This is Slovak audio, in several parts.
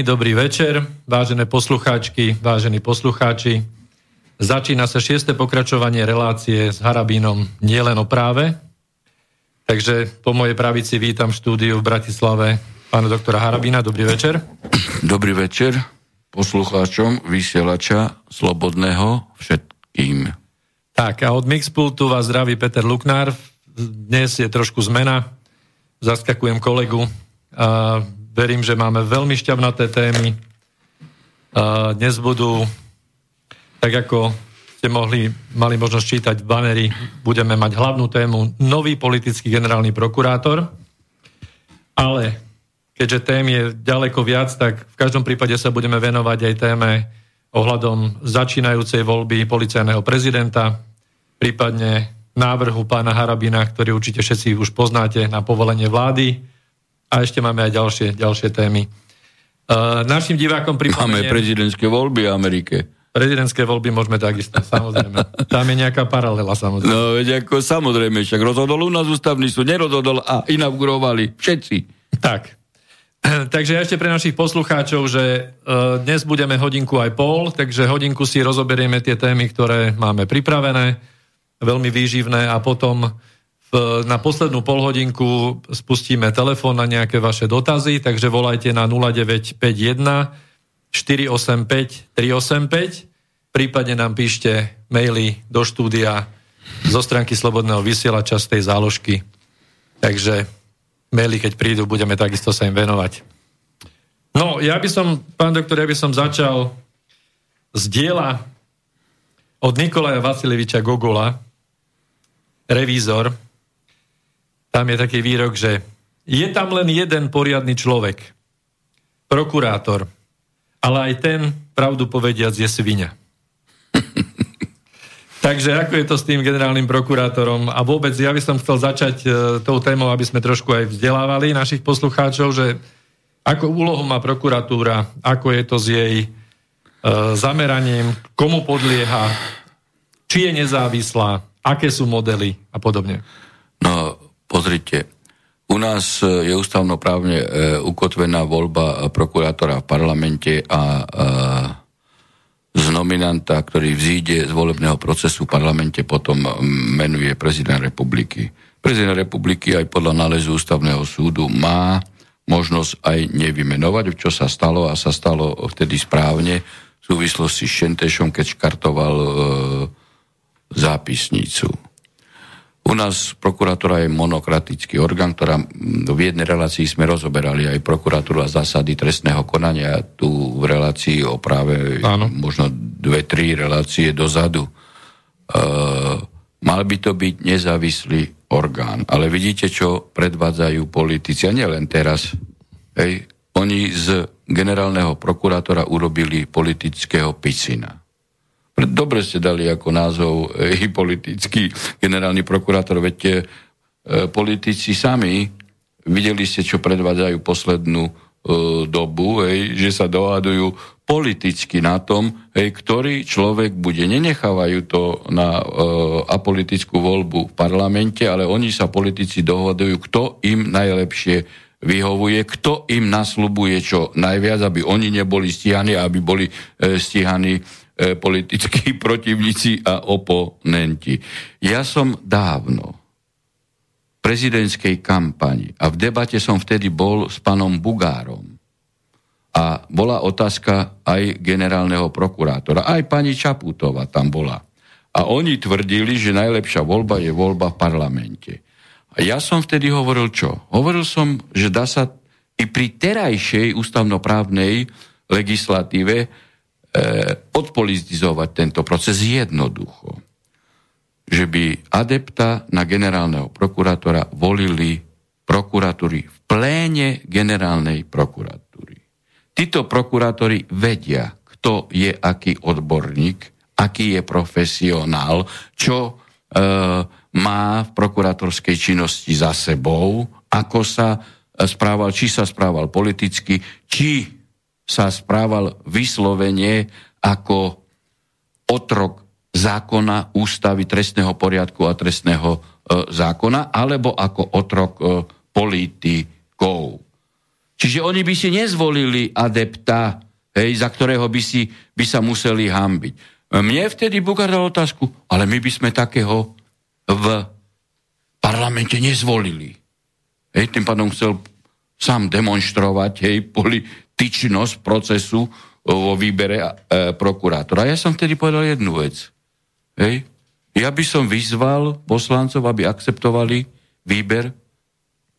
Príjemný dobrý večer, vážené poslucháčky, vážení poslucháči. Začína sa šieste pokračovanie relácie s Harabínom nielen o práve. Takže po mojej pravici vítam štúdiu v Bratislave pána doktora Harabína. Dobrý večer. Dobrý večer poslucháčom vysielača Slobodného všetkým. Tak a od Mixpultu vás zdraví Peter Luknár. Dnes je trošku zmena. Zaskakujem kolegu. Verím, že máme veľmi šťavnaté témy. A dnes budú, tak ako ste mohli, mali možnosť čítať v banery, budeme mať hlavnú tému nový politický generálny prokurátor. Ale keďže tém je ďaleko viac, tak v každom prípade sa budeme venovať aj téme ohľadom začínajúcej voľby policajného prezidenta, prípadne návrhu pána Harabina, ktorý určite všetci už poznáte na povolenie vlády a ešte máme aj ďalšie, ďalšie témy. Uh, našim divákom pripomeniem... Máme prezidentské voľby v Amerike. Prezidentské voľby môžeme takisto, samozrejme. Tam je nejaká paralela, samozrejme. No, veď ako samozrejme, však rozhodol u nás ústavný súd, nerozhodol a inaugurovali všetci. Tak. Takže ešte pre našich poslucháčov, že uh, dnes budeme hodinku aj pol, takže hodinku si rozoberieme tie témy, ktoré máme pripravené, veľmi výživné a potom na poslednú polhodinku spustíme telefón na nejaké vaše dotazy, takže volajte na 0951 485 385, prípadne nám píšte maily do štúdia zo stránky Slobodného vysielača z tej záložky. Takže maily, keď prídu, budeme takisto sa im venovať. No, ja by som, pán doktor, ja by som začal z diela od Nikolaja Vasileviča Gogola, revízor, tam je taký výrok, že je tam len jeden poriadny človek, prokurátor, ale aj ten, pravdu povediac, je svinia. Takže ako je to s tým generálnym prokurátorom? A vôbec ja by som chcel začať e, tou témou, aby sme trošku aj vzdelávali našich poslucháčov, že ako úlohu má prokuratúra, ako je to s jej e, zameraním, komu podlieha, či je nezávislá, aké sú modely a podobne. Pozrite, u nás e, je ústavnoprávne e, ukotvená voľba prokurátora v parlamente a z nominanta, ktorý vzíde z volebného procesu v parlamente, potom menuje prezident republiky. Prezident republiky aj podľa nálezu ústavného súdu má možnosť aj nevymenovať, čo sa stalo a sa stalo vtedy správne v súvislosti s Šentešom, keď škartoval e, zápisnicu. U nás prokurátora je monokratický orgán, ktorá v jednej relácii sme rozoberali aj prokuratúru a zásady trestného konania. Tu v relácii o práve Áno. možno dve, tri relácie dozadu. E, mal by to byť nezávislý orgán. Ale vidíte, čo predvádzajú politici. A nielen teraz. Hej. Oni z generálneho prokurátora urobili politického pisina. Dobre ste dali ako názov e, i politický generálny prokurátor, veď e, politici sami videli ste, čo predvádzajú poslednú e, dobu, hej, že sa dohadujú politicky na tom, hej, ktorý človek bude. Nenechávajú to na e, apolitickú voľbu v parlamente, ale oni sa politici dohadujú, kto im najlepšie vyhovuje, kto im naslubuje čo najviac, aby oni neboli stíhaní, aby boli e, stíhaní E, politickí protivníci a oponenti. Ja som dávno v prezidentskej kampani a v debate som vtedy bol s pánom Bugárom. A bola otázka aj generálneho prokurátora. Aj pani Čaputova tam bola. A oni tvrdili, že najlepšia voľba je voľba v parlamente. A ja som vtedy hovoril čo? Hovoril som, že dá sa i pri terajšej ústavnoprávnej legislatíve odpolitizovať tento proces jednoducho. Že by adepta na generálneho prokurátora volili prokuratúry v pléne generálnej prokuratúry. Títo prokurátori vedia, kto je aký odborník, aký je profesionál, čo e, má v prokurátorskej činnosti za sebou, ako sa správal, či sa správal politicky, či sa správal vyslovene ako otrok zákona, ústavy trestného poriadku a trestného e, zákona, alebo ako otrok e, politikov. Čiže oni by si nezvolili adepta, hej, za ktorého by, si, by sa museli hambiť. Mne vtedy Bugár dal otázku, ale my by sme takého v parlamente nezvolili. Hej, tým pádom chcel sám demonstrovať hej, političnosť procesu vo výbere e, prokurátora. Ja som vtedy povedal jednu vec. Hej. Ja by som vyzval poslancov, aby akceptovali výber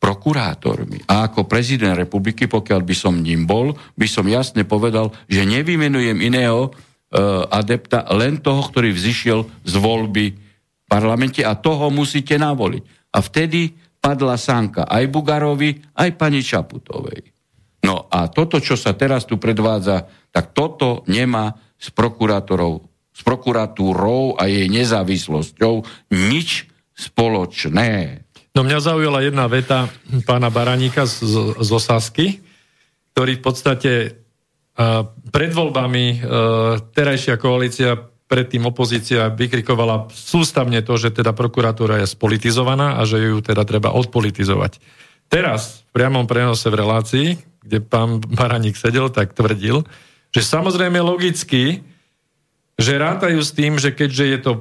prokurátormi. A ako prezident republiky, pokiaľ by som ním bol, by som jasne povedal, že nevymenujem iného uh, adepta, len toho, ktorý vzýšiel z voľby v parlamente a toho musíte navoliť. A vtedy padla sánka aj Bugarovi, aj pani Čaputovej. No a toto, čo sa teraz tu predvádza, tak toto nemá s prokurátorov, s prokuratúrou a jej nezávislosťou nič spoločné. No mňa zaujala jedna veta pána Baraníka z, z Osasky, ktorý v podstate uh, pred voľbami uh, terajšia koalícia, predtým opozícia vykrikovala sústavne to, že teda prokuratúra je spolitizovaná a že ju teda treba odpolitizovať. Teraz v priamom prenose v relácii, kde pán Baraník sedel, tak tvrdil, že samozrejme logicky, že rátajú s tým, že keďže je to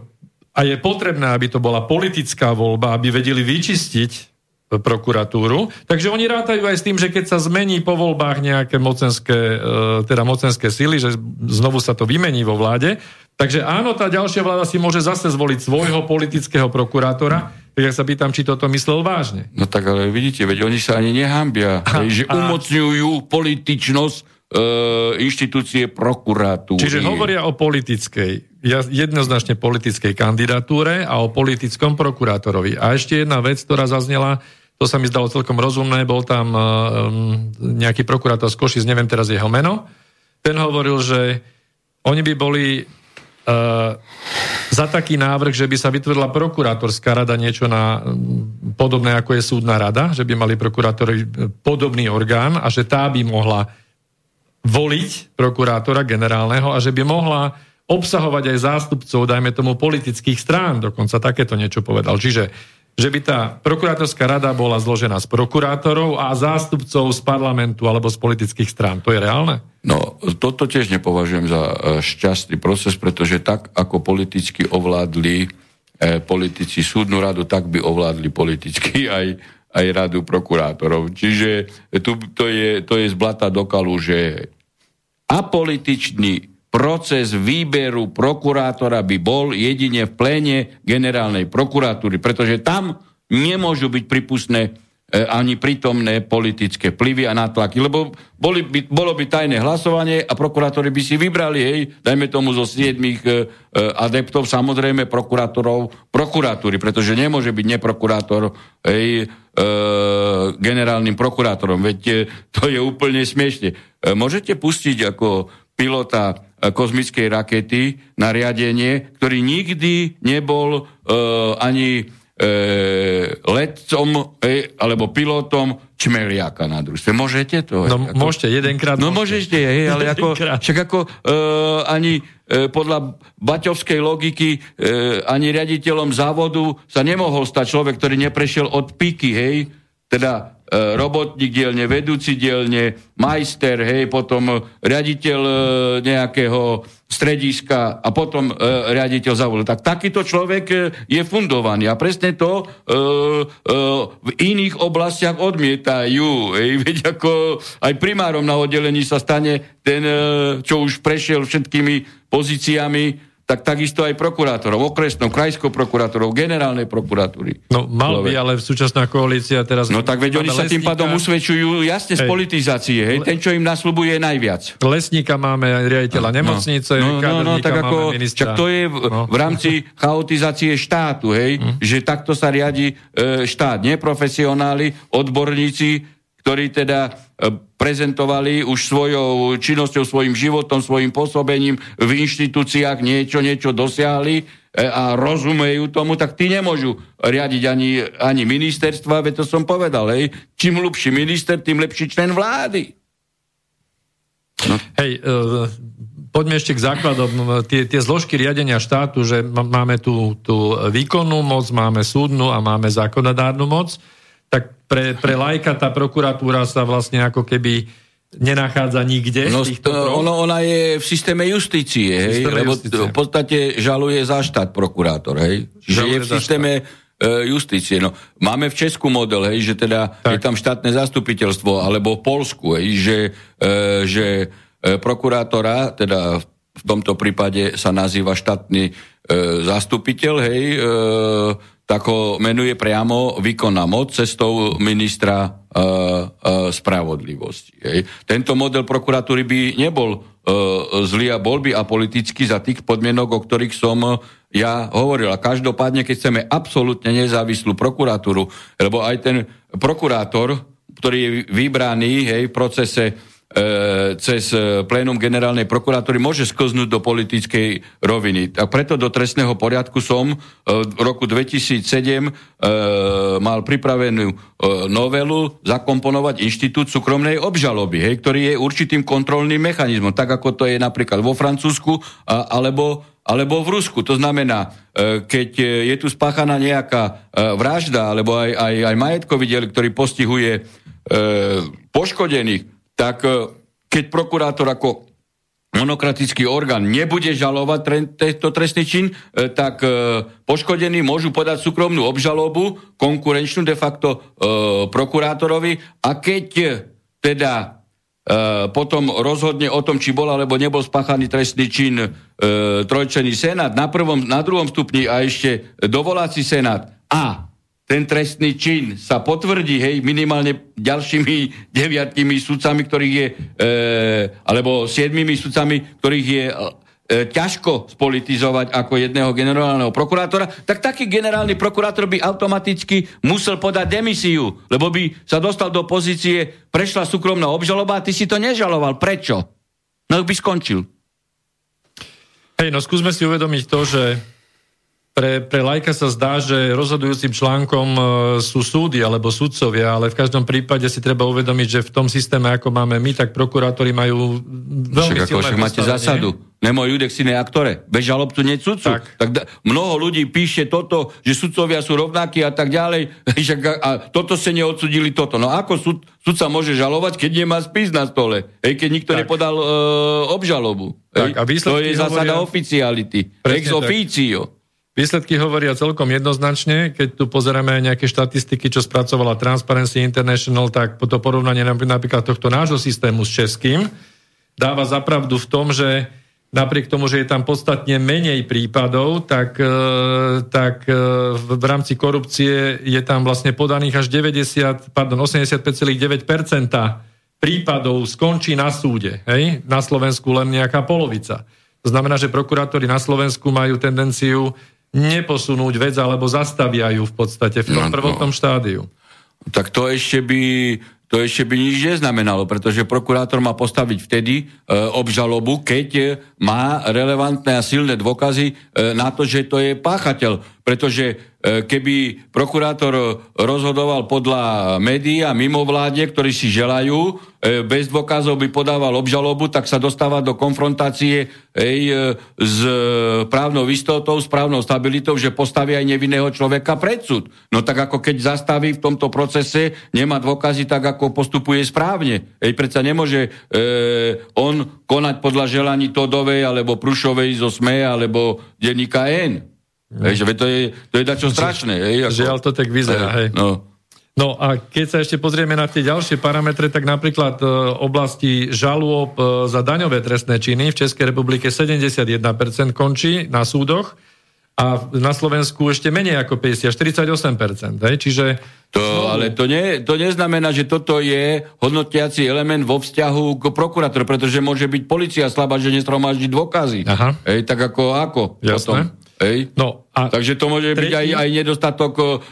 a je potrebné, aby to bola politická voľba, aby vedeli vyčistiť prokuratúru. Takže oni rátajú aj s tým, že keď sa zmení po voľbách nejaké mocenské, e, teda mocenské sily, že znovu sa to vymení vo vláde, takže áno, tá ďalšia vláda si môže zase zvoliť svojho politického prokurátora, ja sa pýtam, či toto myslel vážne. No tak ale vidíte, veď oni sa ani nehambia, a, že umocňujú političnosť e, inštitúcie prokuratúry. Čiže hovoria o politickej, jednoznačne politickej kandidatúre a o politickom prokurátorovi. A ešte jedna vec, ktorá zaznela, to sa mi zdalo celkom rozumné, bol tam um, nejaký prokurátor z Košic, neviem teraz jeho meno, ten hovoril, že oni by boli za taký návrh, že by sa vytvorila prokurátorská rada, niečo na podobné ako je súdna rada, že by mali prokurátori podobný orgán a že tá by mohla voliť prokurátora generálneho a že by mohla obsahovať aj zástupcov, dajme tomu, politických strán, dokonca takéto niečo povedal. Čiže že by tá prokurátorská rada bola zložená z prokurátorov a zástupcov z parlamentu alebo z politických strán. To je reálne? No, toto tiež nepovažujem za e, šťastný proces, pretože tak, ako politicky ovládli eh, politici súdnu radu, tak by ovládli politicky aj aj radu prokurátorov. Čiže tu, to, je, to je z blata do kalu, že apolitičný proces výberu prokurátora by bol jedine v pléne generálnej prokuratúry, pretože tam nemôžu byť pripustné E, ani prítomné politické vplyvy a nátlaky, lebo boli by, bolo by tajné hlasovanie a prokurátori by si vybrali, hej, dajme tomu zo siedmých e, e, adeptov, samozrejme prokurátorov prokuratúry, pretože nemôže byť neprokurátor hej, e, generálnym prokurátorom, veď e, to je úplne smiešne. E, môžete pustiť ako pilota e, kozmickej rakety na riadenie, ktorý nikdy nebol e, ani e, letcom e, alebo pilotom čmeliaka na družstve. Môžete to? No ako, môžete, jedenkrát. No môžete, hej, ale ako, však ako e, ani e, podľa baťovskej logiky e, ani riaditeľom závodu sa nemohol stať človek, ktorý neprešiel od píky, hej, teda robotník dielne, vedúci dielne, majster, hej, potom riaditeľ e, nejakého strediska a potom e, riaditeľ závodu. Tak takýto človek e, je fundovaný a presne to e, e, v iných oblastiach odmietajú. Hej, veď ako aj primárom na oddelení sa stane ten, e, čo už prešiel všetkými pozíciami, tak takisto aj prokurátorov, okresnou, krajskou prokurátorov, generálnej prokuratúry. No mal by, ale v súčasná koalícia teraz... No tak veď oni sa tým pádom usvedčujú jasne z politizácie, hej, ten, čo im nasľubuje najviac. Lesníka máme riaditeľa no, nemocnice, no, no, no, tak ako, čak to je v, no. v rámci chaotizácie štátu, hej, hm. že takto sa riadi e, štát, neprofesionáli, odborníci, ktorí teda e, prezentovali už svojou činnosťou, svojim životom, svojim pôsobením v inštitúciách niečo, niečo dosiahli e, a rozumejú tomu, tak tí nemôžu riadiť ani, ani ministerstva, veď to som povedal, hej. Čím hlubší minister, tým lepší člen vlády. No. Hej, uh, poďme ešte k základom. Tie, tie zložky riadenia štátu, že máme tú, tú výkonnú moc, máme súdnu a máme zákonodárnu moc tak pre, pre lajka tá prokuratúra sa vlastne ako keby nenachádza nikde. No, to, ono, ona je v systéme justície, hej, systéme lebo justície. v podstate žaluje za štát prokurátor, hej. Čiže je v systéme. E, justície. No, máme v Česku model, hej, že teda tak. je tam štátne zastupiteľstvo, alebo v Polsku, hej, že, e, že e, prokurátora, teda v tomto prípade sa nazýva štátny e, zastupiteľ, hej, e, tak ho menuje priamo výkonná moc cestou ministra uh, uh, spravodlivosti. Hej. Tento model prokuratúry by nebol uh, zlý a bol by apolitický za tých podmienok, o ktorých som ja hovoril. A každopádne, keď chceme absolútne nezávislú prokuratúru, lebo aj ten prokurátor, ktorý je vybraný hej, v procese E, cez e, plénum generálnej prokuratúry môže sklznúť do politickej roviny. A preto do trestného poriadku som e, v roku 2007 mal pripravenú novelu zakomponovať inštitút súkromnej obžaloby, hej, ktorý je určitým kontrolným mechanizmom, tak ako to je napríklad vo Francúzsku alebo alebo v Rusku. To znamená, keď je tu spáchaná nejaká vražda alebo aj, aj, aj majetkový diel, ktorý postihuje poškodených, tak e, keď prokurátor ako monokratický orgán nebude žalovať tento trestný čin, e, tak e, poškodení môžu podať súkromnú obžalobu, konkurenčnú de facto prokurátorovi. A keď teda potom rozhodne o tom, či bol alebo nebol spáchaný trestný čin trojčený senát na, prvom, na druhom stupni a ešte dovoláci senát a ten trestný čin sa potvrdí, hej, minimálne ďalšími deviatimi sudcami, ktorých je, e, alebo siedmimi sudcami, ktorých je e, ťažko spolitizovať ako jedného generálneho prokurátora, tak taký generálny prokurátor by automaticky musel podať demisiu, lebo by sa dostal do pozície, prešla súkromná obžaloba a ty si to nežaloval. Prečo? No by skončil. Hej, no skúsme si uvedomiť to, že pre, pre lajka sa zdá, že rozhodujúcim článkom e, sú súdy alebo sudcovia, ale v každom prípade si treba uvedomiť, že v tom systéme, ako máme my, tak prokurátori majú veľmi však, silné ako, máte zásadu. Nemo judex sine aktore. Bez žalobcu nie sudcu. Tak. tak da, mnoho ľudí píše toto, že sudcovia sú rovnakí a tak ďalej. a toto sa neodsudili toto. No ako sud, sudca môže žalovať, keď nemá spis na stole? Hej, keď nikto tak. nepodal e, obžalobu. Tak, a to je zásada hovoria... oficiality. Ex officio. Tak. Výsledky hovoria celkom jednoznačne. Keď tu pozeráme nejaké štatistiky, čo spracovala Transparency International, tak to porovnanie napríklad tohto nášho systému s českým dáva zapravdu v tom, že napriek tomu, že je tam podstatne menej prípadov, tak, e, tak e, v rámci korupcie je tam vlastne podaných až 90, pardon, 85,9% prípadov skončí na súde. Hej? Na Slovensku len nejaká polovica. To znamená, že prokurátori na Slovensku majú tendenciu neposunúť vec alebo zastavia ju v podstate v tom no, prvotnom štádiu. Tak to ešte by to ešte by nič neznamenalo, pretože prokurátor má postaviť vtedy e, obžalobu, keď e, má relevantné a silné dôkazy e, na to, že to je páchateľ. Pretože e, keby prokurátor rozhodoval podľa médií a mimovládne, ktorí si želajú, e, bez dôkazov by podával obžalobu, tak sa dostáva do konfrontácie ej, s právnou istotou, s právnou stabilitou, že postaví aj nevinného človeka pred súd. No tak ako keď zastaví v tomto procese, nemá dôkazy tak, ako postupuje správne. Ej, predsa nemôže e, on konať podľa želaní Todovej, alebo Prušovej zo SME, alebo denníka N. Mm. Hej, že to je, to je dačo strašné. Hej, ako... Žiaľ to tak vyzerá, hej. No. No a keď sa ešte pozrieme na tie ďalšie parametre, tak napríklad e, oblasti žalôb e, za daňové trestné činy v Českej republike 71% končí na súdoch a na Slovensku ešte menej ako 50, 48%. Hej? Čiže to, ale to, nie, to neznamená, že toto je hodnotiaci element vo vzťahu k prokurátor, pretože môže byť policia slabá, že nestromáždi dôkazy. Aha. Hej, tak ako, ako Jasné. potom. Hej? No, a Takže to môže tretí... byť aj, aj nedostatok uh,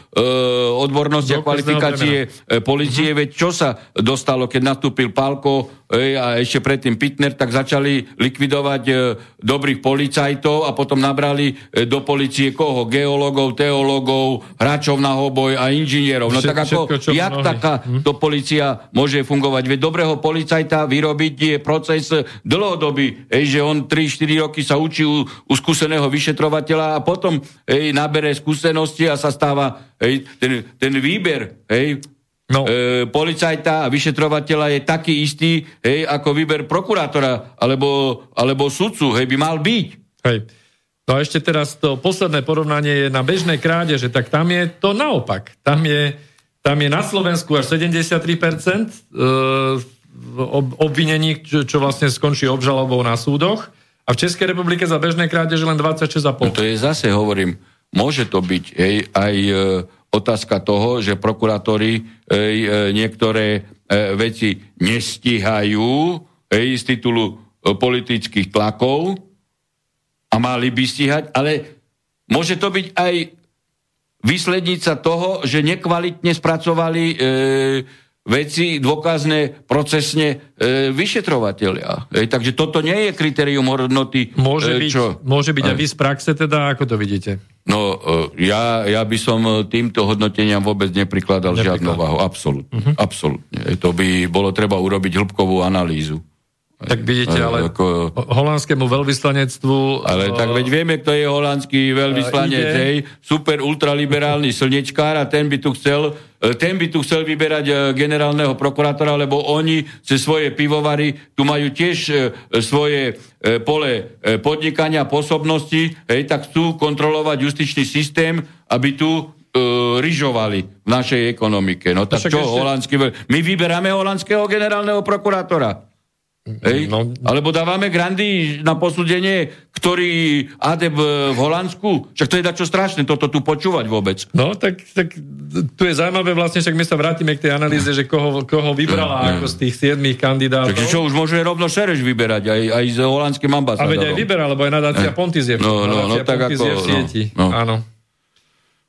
odbornosti a kvalifikácie uh, policie, uh-huh. veď čo sa dostalo, keď nastúpil Pálko uh, a ešte predtým Pitner, tak začali likvidovať uh, dobrých policajtov a potom nabrali uh, do policie koho? Geologov, teologov, hráčov na hoboj a inžinierov. No Všet, tak ako, všetko, jak mnohí. taká uh-huh. to policia môže fungovať? Veď dobrého policajta vyrobiť je proces dlhodobý, ej, že on 3-4 roky sa učí u, u skúseného vyšetrovateľa a potom hej, nabere skúsenosti a sa stáva hej, ten, ten výber hej, no. e, policajta a vyšetrovateľa je taký istý, hej, ako výber prokurátora alebo, alebo sudcu, hej, by mal byť. Hej. No a ešte teraz to posledné porovnanie je na bežné krádeže, tak tam je to naopak. Tam je, tam je na Slovensku až 73% e, obvinení, čo, čo vlastne skončí obžalobou na súdoch a v Českej republike za bežné krádeže len 26,5%. No to je zase, hovorím, môže to byť hej, aj e, otázka toho, že prokurátori e, niektoré e, veci nestíhajú hej, z titulu e, politických tlakov a mali by stíhať, ale môže to byť aj výslednica toho, že nekvalitne spracovali e, veci dôkazné, procesne e, vyšetrovateľia. E, takže toto nie je kritérium hodnoty. Môže e, byť, čo? Môže byť aj vy z praxe teda, ako to vidíte? No, e, ja, ja by som týmto hodnoteniam vôbec neprikladal Nepriklad. žiadnu váhu. Absolutne. Uh-huh. Absolutne. To by bolo treba urobiť hĺbkovú analýzu. Tak vidíte, ale ako... holandskému veľvyslanectvu... Ale tak veď vieme, kto je holandský veľvyslanec, ide... hej, super ultraliberálny slnečkár a ten by tu chcel e, ten by tu chcel vyberať e, generálneho prokurátora, lebo oni cez svoje pivovary tu majú tiež e, svoje pole podnikania, pôsobnosti, hej, tak chcú kontrolovať justičný systém, aby tu ryžovali v našej ekonomike. No tak čo, ešte... holandský... My vyberáme holandského generálneho prokurátora. Hej? No, Alebo dávame grandy na posúdenie, ktorý ADEB v Holandsku. Však to je dačo strašné, toto tu počúvať vôbec. No, tak, tak tu je zaujímavé vlastne, však my sa vrátime k tej analýze, že koho, koho vybrala mm, ako z tých siedmých kandidátov. Takže čo, už môže rovno Šereš vyberať, aj, aj s holandským ambasádorom. A veď aj vyberá, lebo aj nadácia Pontis je v, no, no, no, tak ako, v sieti. No, no. Áno.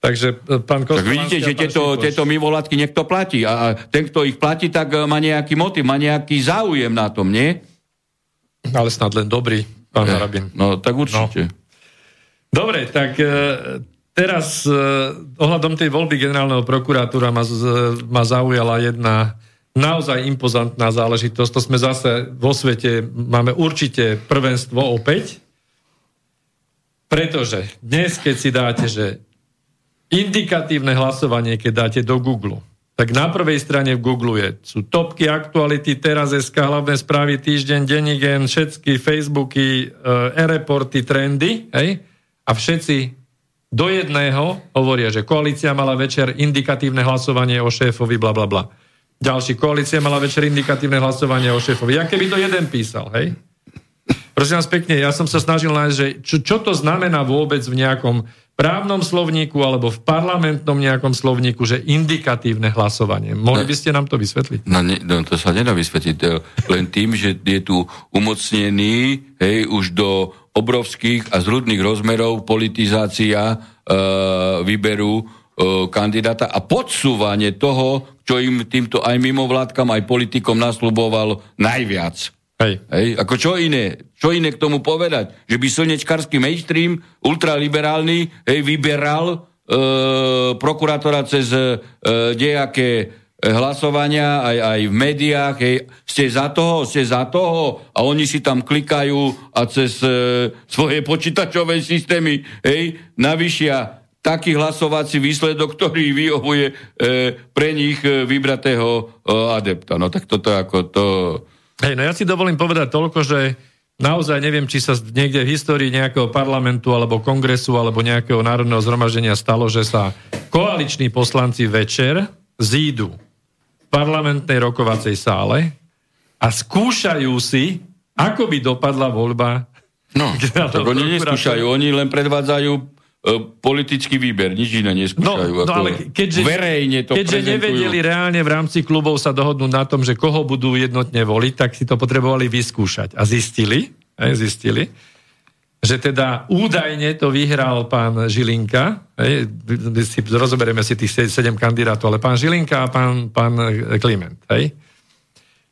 Takže e, pán Tak vidíte, že tieto, tieto mimovládky niekto platí a ten, kto ich platí, tak e, má nejaký motiv, má nejaký záujem na tom, nie? Ale snad len dobrý, pán eh, Harabin. No, tak určite. No. Dobre, tak e, teraz ohľadom tej voľby generálneho prokurátora ma, ma zaujala jedna naozaj impozantná záležitosť. To sme zase vo svete, máme určite prvenstvo opäť, pretože dnes, keď si dáte, že indikatívne hlasovanie, keď dáte do Google, tak na prvej strane v Google je, sú topky, aktuality, teraz SK, hlavné správy, týždeň, denigen, všetky Facebooky, e-reporty, trendy, hej? A všetci do jedného hovoria, že koalícia mala večer indikatívne hlasovanie o šéfovi, bla bla bla. Ďalší, koalícia mala večer indikatívne hlasovanie o šéfovi. Ja keby to jeden písal, hej? Prosím vás pekne, ja som sa snažil nájsť, že čo, čo to znamená vôbec v nejakom právnom slovníku alebo v parlamentnom nejakom slovníku, že indikatívne hlasovanie. Mohli by ste nám to vysvetliť? No, ne, no to sa nedá vysvetliť. Len tým, že je tu umocnený hej, už do obrovských a zrudných rozmerov politizácia e, výberu e, kandidáta a podsúvanie toho, čo im týmto aj mimovládkam, aj politikom nasľuboval najviac. Hej. Hej. Ako čo iné? Čo iné k tomu povedať? Že by slnečkarský mainstream, ultraliberálny, hej, vyberal e, prokurátora cez e, dejaké hlasovania aj, aj v médiách, hej, ste za toho, ste za toho a oni si tam klikajú a cez e, svoje počítačové systémy hej, navyšia taký hlasovací výsledok, ktorý vyhovuje e, pre nich e, vybratého e, adepta. No tak toto ako to... Hej, no ja si dovolím povedať toľko, že naozaj neviem, či sa niekde v histórii nejakého parlamentu alebo kongresu alebo nejakého národného zhromaždenia stalo, že sa koaliční poslanci večer zídu v parlamentnej rokovacej sále a skúšajú si, ako by dopadla voľba. No, tak oni neskúšajú, oni len predvádzajú politický výber, nič iné neskúšajú. No, no ale keďže, verejne to keďže prezentujú. nevedeli reálne v rámci klubov sa dohodnúť na tom, že koho budú jednotne voliť, tak si to potrebovali vyskúšať. A zistili, aj zistili, že teda údajne to vyhral pán Žilinka, hej, si, rozoberieme si tých sedem kandidátov, ale pán Žilinka a pán, pán Kliment. Hej.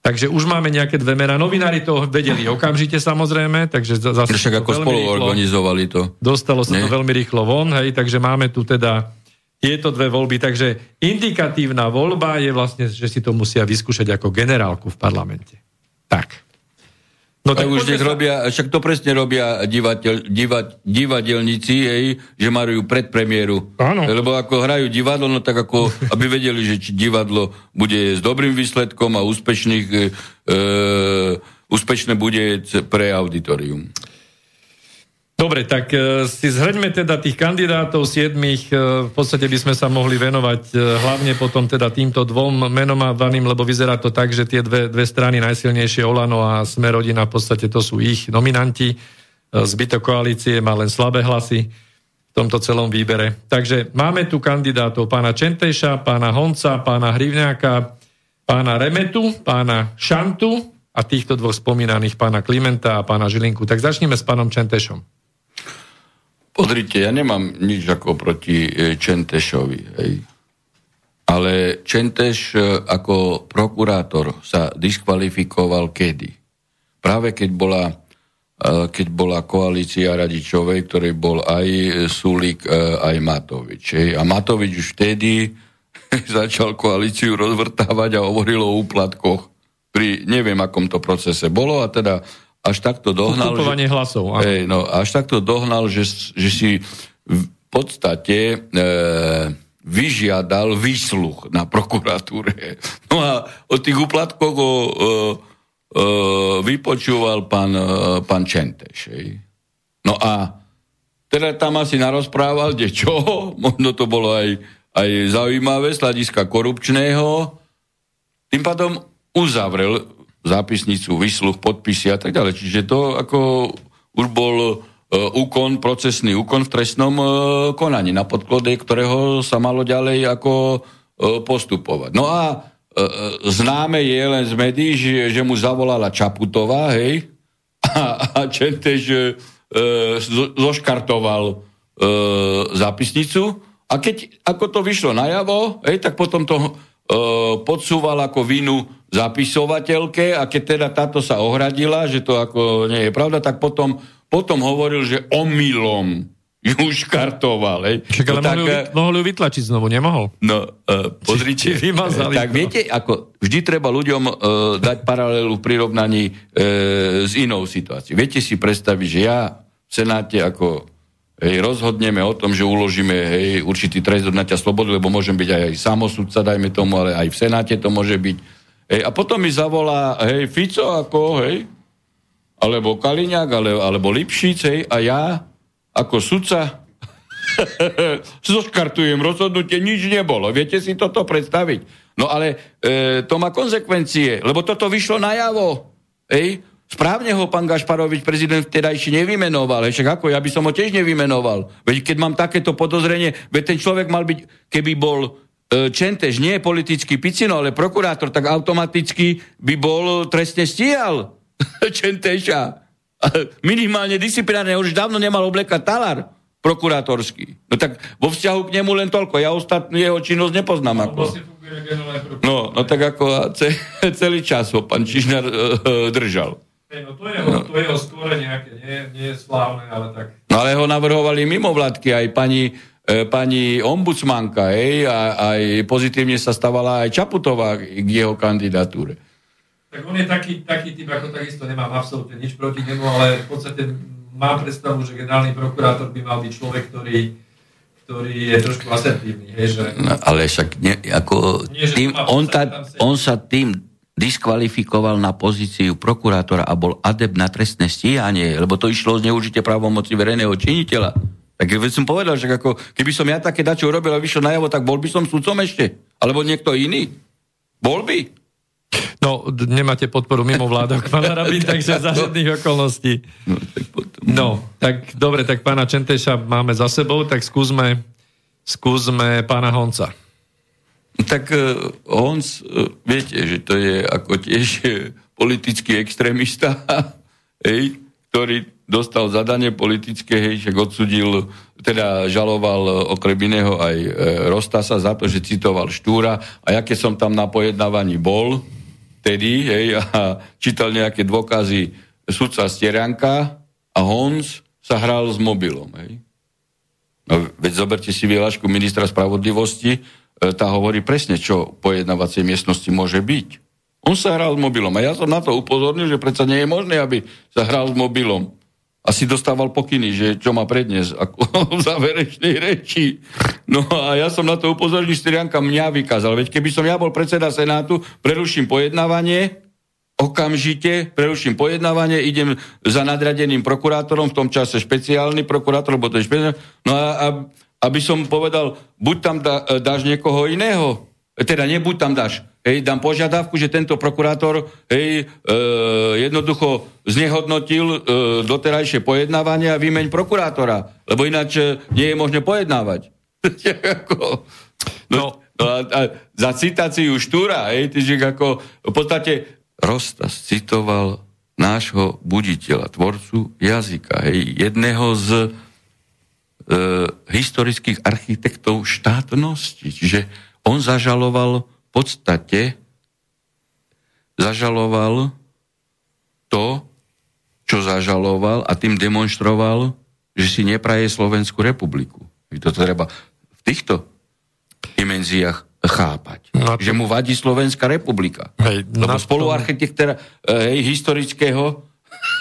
Takže už máme nejaké dve mená. Novinári to vedeli okamžite samozrejme, takže zase Však ako spolu rýchlo, organizovali to. Dostalo sa Nie? to veľmi rýchlo von, hej, takže máme tu teda tieto dve voľby. Takže indikatívna voľba je vlastne, že si to musia vyskúšať ako generálku v parlamente. Tak. No tak, už nech robia, však to presne robia divateľ, diva, divadelníci, hej, že majú predpremiéru. Áno. Lebo ako hrajú divadlo, no tak ako, aby vedeli, že či divadlo bude s dobrým výsledkom a úspešných, e, e úspešné bude pre auditorium. Dobre, tak e, si zhrňme teda tých kandidátov siedmých. E, v podstate by sme sa mohli venovať e, hlavne potom teda týmto dvom menovaným, lebo vyzerá to tak, že tie dve, dve strany najsilnejšie Olano a Sme rodina v podstate to sú ich nominanti. Zbytok koalície má len slabé hlasy v tomto celom výbere. Takže máme tu kandidátov pána Čentejša, pána Honca, pána Hrivňáka, pána Remetu, pána Šantu a týchto dvoch spomínaných pána Klimenta a pána Žilinku. Tak začneme s pánom Čentešom. Pozrite, ja nemám nič ako proti e, Čentešovi. Hej. Ale Čenteš e, ako prokurátor sa diskvalifikoval kedy? Práve keď bola, e, keď bola koalícia Radičovej, ktorej bol aj Sulik, aj Matovič. Hej. A Matovič už vtedy začal koalíciu rozvrtávať a hovoril o úplatkoch pri neviem akom to procese bolo a teda až takto dohnal... Že, hlasov. Hej, no, až takto dohnal, že, že si v podstate e, vyžiadal výsluch na prokuratúre. No a o tých úplatkoch o, e, e, vypočúval pán, e, pán Čenteš. Hej. No a teda tam asi narozprával, kde čo, možno to bolo aj, aj zaujímavé z hľadiska korupčného. Tým pádom uzavrel zápisnicu, vysluch, podpisy a tak ďalej. Čiže to ako už bol uh, úkon, procesný úkon v trestnom uh, konaní, na podklade ktorého sa malo ďalej ako uh, postupovať. No a známe je len z médií, že, že mu zavolala Čaputová, hej, a, a Čentež uh, zoškartoval uh, zápisnicu a keď ako to vyšlo najavo, hej, tak potom to uh, podsúval ako vinu zapisovateľke a keď teda táto sa ohradila, že to ako nie je pravda, tak potom, potom hovoril, že omylom ju škartoval. Hej. Čak, ale no, tak, mohli, ju, eh, mohli ju vytlačiť znovu, nemohol? No, uh, pozrite. Či, či tak viete, ako vždy treba ľuďom uh, dať paralelu v prirovnaní uh, s inou situáciou. Viete si predstaviť, že ja v Senáte ako hej, rozhodneme o tom, že uložíme hej, určitý trest odnatia slobody, lebo môžem byť aj, aj samosudca, dajme tomu, ale aj v Senáte to môže byť Hej, a potom mi zavolá, hej, Fico ako, hej, alebo Kaliňák, ale, alebo Lipšic, hej, a ja ako sudca zoškartujem rozhodnutie, nič nebolo. Viete si toto predstaviť? No ale e, to má konsekvencie, lebo toto vyšlo najavo. Hej? Správne ho pán Gašparovič, prezident vtedajší, nevymenoval. Hej? Však ako, ja by som ho tiež nevymenoval. Veď keď mám takéto podozrenie, veď ten človek mal byť, keby bol Čentež nie je politický picino, ale prokurátor, tak automaticky by bol trestne stíhal Čenteša. Minimálne disciplinárne, už dávno nemal oblekať talar prokurátorský. No tak vo vzťahu k nemu len toľko. Ja ostatnú jeho činnosť nepoznám. Ako. No, no tak ako celý čas ho pán Čižnar uh, držal. Hey, no to je, no. to jeho skôr nejaké, nie, nie je slávne, ale tak... No ale ho navrhovali mimovládky, aj pani E, pani ombudsmanka, hej, a aj pozitívne sa stávala aj Čaputová k jeho kandidatúre. Tak on je taký, taký typ, ako takisto nemám absolútne nič proti nemu, ale v podstate mám predstavu, že generálny prokurátor by mal byť človek, ktorý, ktorý je trošku asertívny. Hej, že... No, ale však ne, ako Nie, tým, on, ta, on sa tým diskvalifikoval na pozíciu prokurátora a bol adept na trestné stíhanie, lebo to išlo z neužite právomoci verejného činiteľa. Tak keď som povedal, že ako, keby som ja také dačo urobil a vyšiel najavo, tak bol by som sudcom ešte? Alebo niekto iný? Bol by? No, nemáte podporu mimo vládok, pán Rabín, takže za žiadnych okolností. No no, tak dobre, tak pána Čenteša máme za sebou, tak skúsme, skúsme pána Honca. Tak uh, Honc, uh, viete, že to je ako tiež uh, politický extrémista, hej, ktorý dostal zadanie politické, hej, však odsudil, teda žaloval okrem iného aj e, Rostasa za to, že citoval Štúra a ja keď som tam na pojednávaní bol, tedy, hej, a čítal nejaké dôkazy sudca Stierianka a Hons sa hral s mobilom, hej. No, veď zoberte si vyhlášku ministra spravodlivosti, e, tá hovorí presne, čo pojednávacej miestnosti môže byť. On sa hral s mobilom. A ja som na to upozornil, že predsa nie je možné, aby sa hral s mobilom. Asi dostával pokyny, že čo má prednes ako v záverečnej reči. No a ja som na to upozornil, Styrianka mňa vykázal. Veď keby som ja bol predseda Senátu, preruším pojednávanie, okamžite preruším pojednávanie, idem za nadradeným prokurátorom, v tom čase špeciálny prokurátor, lebo to je špeciálny. No a, a aby som povedal, buď tam dá, dáš niekoho iného, teda nebuď tam dáš, hej, dám požiadavku, že tento prokurátor hej, e, jednoducho znehodnotil e, doterajšie pojednávanie a vymeň prokurátora, lebo ináč e, nie je možné pojednávať. no, no a, a za citáciu Štúra, hej, že ako v podstate Rostas citoval nášho buditeľa, tvorcu jazyka, hej, jedného z e, historických architektov štátnosti. Čiže on zažaloval podstate zažaloval to, čo zažaloval a tým demonstroval, že si nepraje Slovenskú republiku. To treba v týchto dimenziách chápať. No to... Že mu vadí Slovenská republika. Hej, Lebo spoluarchitektora hej, historického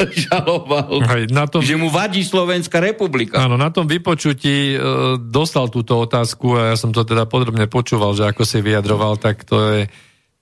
žaloval, Hej, na tom, že mu vadí Slovenská republika. Áno, na tom vypočutí e, dostal túto otázku a ja som to teda podrobne počúval, že ako si vyjadroval, tak to je,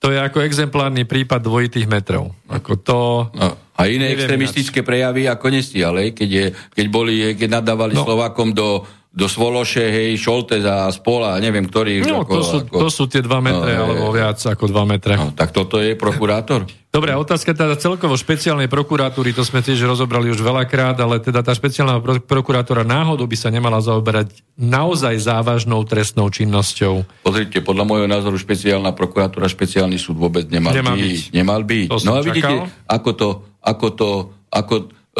to je ako exemplárny prípad dvojitých metrov. Ako to... No, a iné extremistické prejavy ako nestiale, keď, je, keď, boli, keď nadávali no. Slovákom do do Svološe, hej, Šoltes a Spola, neviem, ktorý... No, ako, to, sú, ako, to sú tie 2 metre, no, alebo viac ako 2 metre. No, tak toto je prokurátor. Dobre, otázka teda celkovo špeciálnej prokuratúry, to sme tiež rozobrali už veľakrát, ale teda tá špeciálna pro- prokurátora náhodou by sa nemala zaoberať naozaj závažnou trestnou činnosťou. Pozrite, podľa môjho názoru špeciálna prokuratúra, špeciálny súd vôbec nemal, nemal byť. byť. Nemal byť. To no a vidíte, ako to, ako to, ako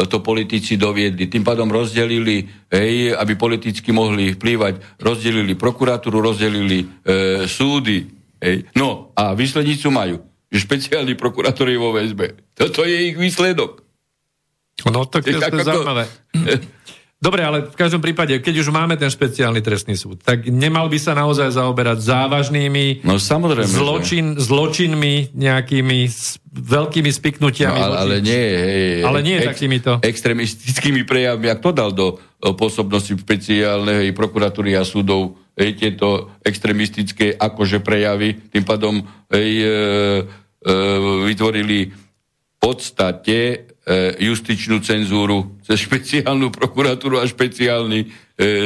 to politici doviedli. Tým pádom rozdelili, hej, aby politicky mohli vplývať, rozdelili prokuratúru, rozdelili e, súdy. Hej. No a výslednicu majú, že špeciálny prokurátor je vo väzbe. Toto je ich výsledok. No tak to je zaujímavé. Dobre, ale v každom prípade, keď už máme ten špeciálny trestný súd, tak nemal by sa naozaj zaoberať závažnými no, samozrejme, zločin, zločinmi, nejakými s, veľkými spiknutiami. No, ale, ale nie, hej, ale nie ex, takýmito. Extremistickými prejavmi, ak to dal do pôsobnosti špeciálnej prokuratúry a súdov, hej, tieto extremistické akože prejavy, tým pádom hej, e, e, vytvorili v podstate E, justičnú cenzúru, cez špeciálnu prokuratúru a špeciálny e,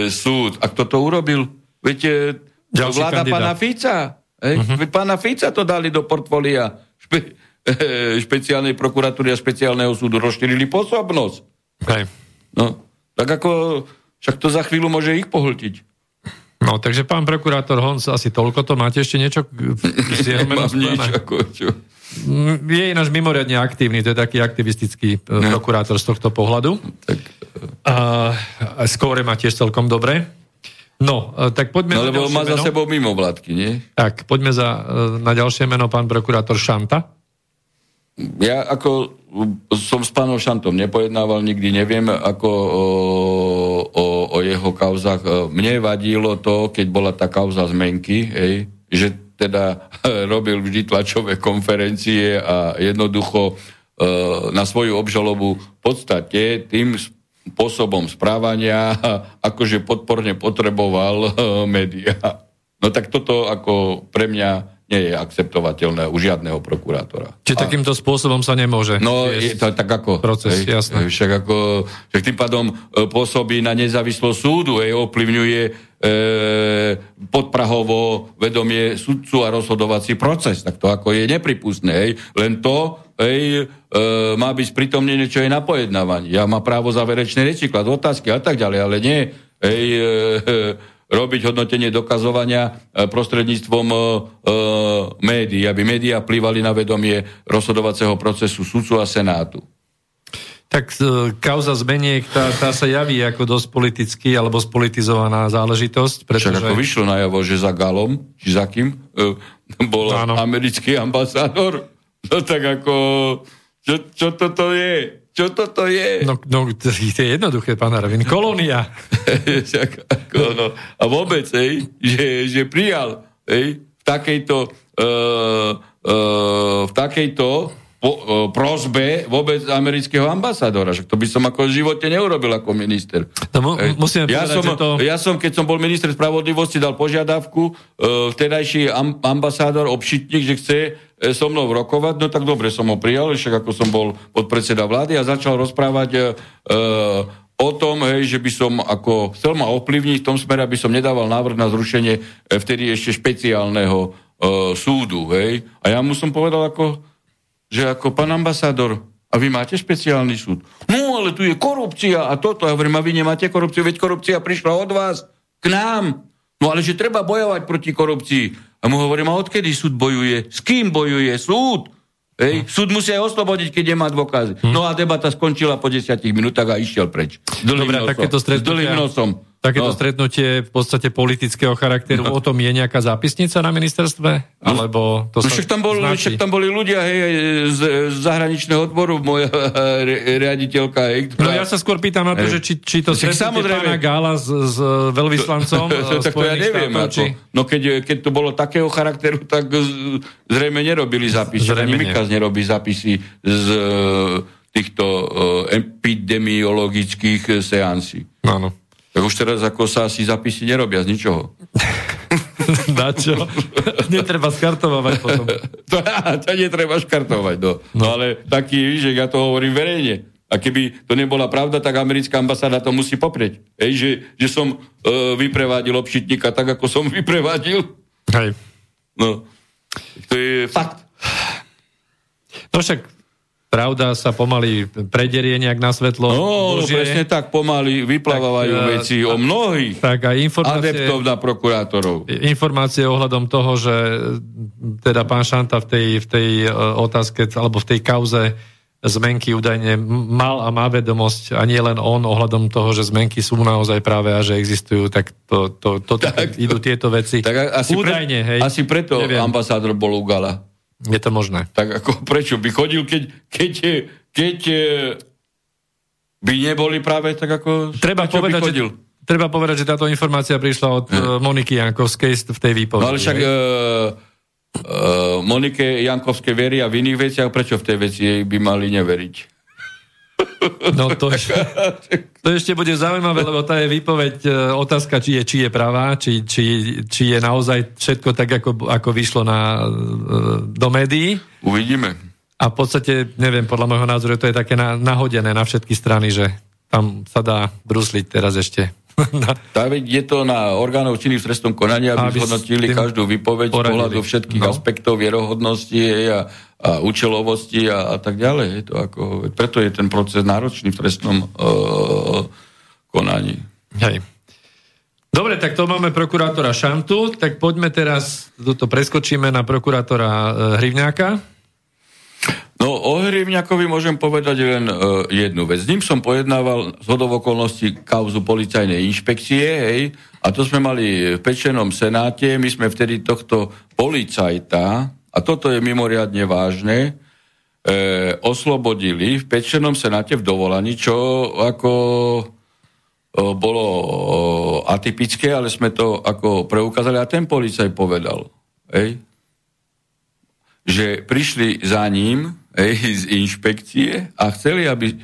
súd. A kto to urobil? Viete, Ďalší vláda kandidát. pána Fica. E, uh-huh. Pána Fica to dali do portfólia špe, e, špeciálnej prokuratúry a špeciálneho súdu. Rozšírili pôsobnosť. Okay. No, tak ako, však to za chvíľu môže ich pohltiť. No, takže pán prokurátor Hons, asi toľko to. Máte ešte niečo? Nič, ako čo. Mm, je ináč mimoriadne aktívny, to je taký aktivistický e, no. prokurátor z tohto pohľadu. Tak. A, a skóre má tiež celkom dobre. No, e, tak poďme no, lebo má meno. za sebou mimo vládky, nie? Tak, poďme za, e, na ďalšie meno, pán prokurátor Šanta. Ja ako som s pánom Šantom nepojednával, nikdy neviem ako o, o, o jeho kauzach. Mne vadilo to, keď bola tá kauza zmenky, hej, že teda robil vždy tlačové konferencie a jednoducho e, na svoju obžalobu v podstate tým spôsobom správania akože podporne potreboval e, média. No tak toto ako pre mňa nie je akceptovateľné u žiadneho prokurátora. Či a... takýmto spôsobom sa nemôže? No, je to tak ako... Proces, hej, jasné. Však ako, však tým pádom e, pôsobí na nezávislosť súdu, hej, ovplyvňuje e, podprahovo vedomie sudcu a rozhodovací proces. Tak to ako je nepripustné, hej. Len to, hej, e, má byť pritomnené, čo je na pojednávaní. Ja má právo záverečné reči, klad otázky a tak ďalej, ale nie, hej, e, robiť hodnotenie dokazovania e, prostredníctvom e, e, médií, aby médiá plývali na vedomie rozhodovacieho procesu sudcu a senátu. Tak e, kauza zmeniek, tá, tá sa javí ako dosť politický alebo spolitizovaná záležitosť. Pretože... Však ako vyšlo najavo, že za Galom, či za kým, e, bol Áno. americký ambasádor. No tak ako, čo, čo toto je? Čo toto je? No, no to je jednoduché, pán Arvin. Kolónia. no, a vôbec, hej, že, že prijal hej, v takejto uh, uh, v, tak, takejto po, uh, prozbe vôbec amerického ambasadora. Že to by som ako v živote neurobil ako minister. To mu, musíme ja, povedať, som, to... ja som, keď som bol minister spravodlivosti, dal požiadavku, uh, vtedajší am, ambasádor, obšitník, že chce so mnou rokovať, no tak dobre som ho prijal, však ako som bol podpredseda vlády a začal rozprávať uh, o tom, hej, že by som ako chcel ma ovplyvniť v tom smere, aby som nedával návrh na zrušenie vtedy ešte špeciálneho uh, súdu. Hej. A ja mu som povedal ako že ako pán ambasádor, a vy máte špeciálny súd. No, ale tu je korupcia a toto. Ja hovorím, a vy nemáte korupciu, veď korupcia prišla od vás k nám. No ale že treba bojovať proti korupcii. A mu hovorím, a odkedy súd bojuje? S kým bojuje súd? Hej? Súd musí aj oslobodiť, keď nemá dôkazy. Hm. No a debata skončila po desiatich minútach a išiel preč. Dobre, takéto stretnutia... nosom. Takéto no. stretnutie v podstate politického charakteru, no. o tom je nejaká zápisnica na ministerstve? No. Alebo to no, však, tam bol, však tam boli ľudia hej, z, z zahraničného odboru, moja riaditeľka. Hej, ktorá... No ja sa skôr pýtam na to, že či, či to stretnutie samozrejme... pána Gála s, s veľvyslancom to, tak to ja neviem. Štátov, či... No keď, keď to bolo takého charakteru, tak zrejme nerobili zápisy. Zrejme Ani nerobí zápisy z týchto epidemiologických seansí. Áno. Tak už teraz ako sa asi zapisy nerobia z ničoho. Na čo? netreba skartovať potom. to, to netreba škartovať, no. no. ale taký, že ja to hovorím verejne. A keby to nebola pravda, tak americká ambasáda to musí poprieť. Ej, že, že som e, vyprevádil obšitníka tak, ako som vyprevádil. Hej. No. To je fakt. No však pravda sa pomaly prederie nejak na svetlo. No, Božie. presne tak, pomaly vyplávajú tak, e, veci o mnohých tak aj informácie, adeptov na prokurátorov. Informácie ohľadom toho, že teda pán Šanta v tej, v tej e, otázke, alebo v tej kauze zmenky údajne mal a má vedomosť a nie len on ohľadom toho, že zmenky sú naozaj práve a že existujú, tak to, to, to, tak, idú tieto veci. Tak asi údajne, pre, hej. Asi preto neviem. ambasádor bol u Gala. Je to možné. Tak ako prečo by chodil, keď, keď, keď by neboli práve tak ako... Treba povedať, chodil? Že, treba povedať, že táto informácia prišla od uh, Moniky Jankovskej v tej výpovedi. No ale však uh, Monike Jankovskej veria v iných veciach, prečo v tej veci jej by mali neveriť? No to, to ešte bude zaujímavé, lebo tá je výpoveď, e, otázka, či je, či je pravá, či, či, či je naozaj všetko tak, ako, ako vyšlo na, e, do médií. Uvidíme. A v podstate, neviem, podľa môjho názoru, to je také na, nahodené na všetky strany, že tam sa dá brusliť teraz ešte. tak je to na orgánov činných v trestnom konaní, aby, aby zhodnotili každú výpoveď z pohľadu všetkých no. aspektov vierohodnosti a, a účelovosti a, a tak ďalej. Je to ako, preto je ten proces náročný v trestnom uh, konaní. Hej. Dobre, tak to máme prokurátora Šantu, tak poďme teraz, toto preskočíme na prokurátora uh, Hrivňáka. No o Hrivňakovi môžem povedať len uh, jednu vec. S ním som pojednával z hodovokolnosti kauzu policajnej inšpekcie, hej, a to sme mali v Pečenom senáte, my sme vtedy tohto policajta, a toto je mimoriadne vážne, e, oslobodili v Pečenom senáte v dovolaní, čo ako e, bolo e, atypické, ale sme to ako preukázali a ten policaj povedal, hej, že prišli za ním ej, z inšpekcie a chceli, aby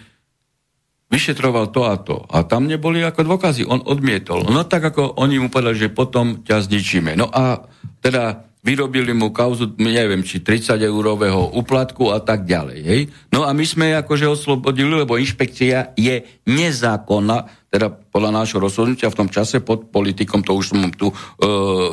vyšetroval to a to. A tam neboli ako dôkazy. On odmietol. No tak ako oni mu povedali, že potom ťa zničíme. No a teda vyrobili mu kauzu, neviem, či 30 eurového uplatku a tak ďalej. Hej? No a my sme akože oslobodili, lebo inšpekcia je nezákonná, teda podľa nášho rozhodnutia v tom čase pod politikom, to už som tu uh,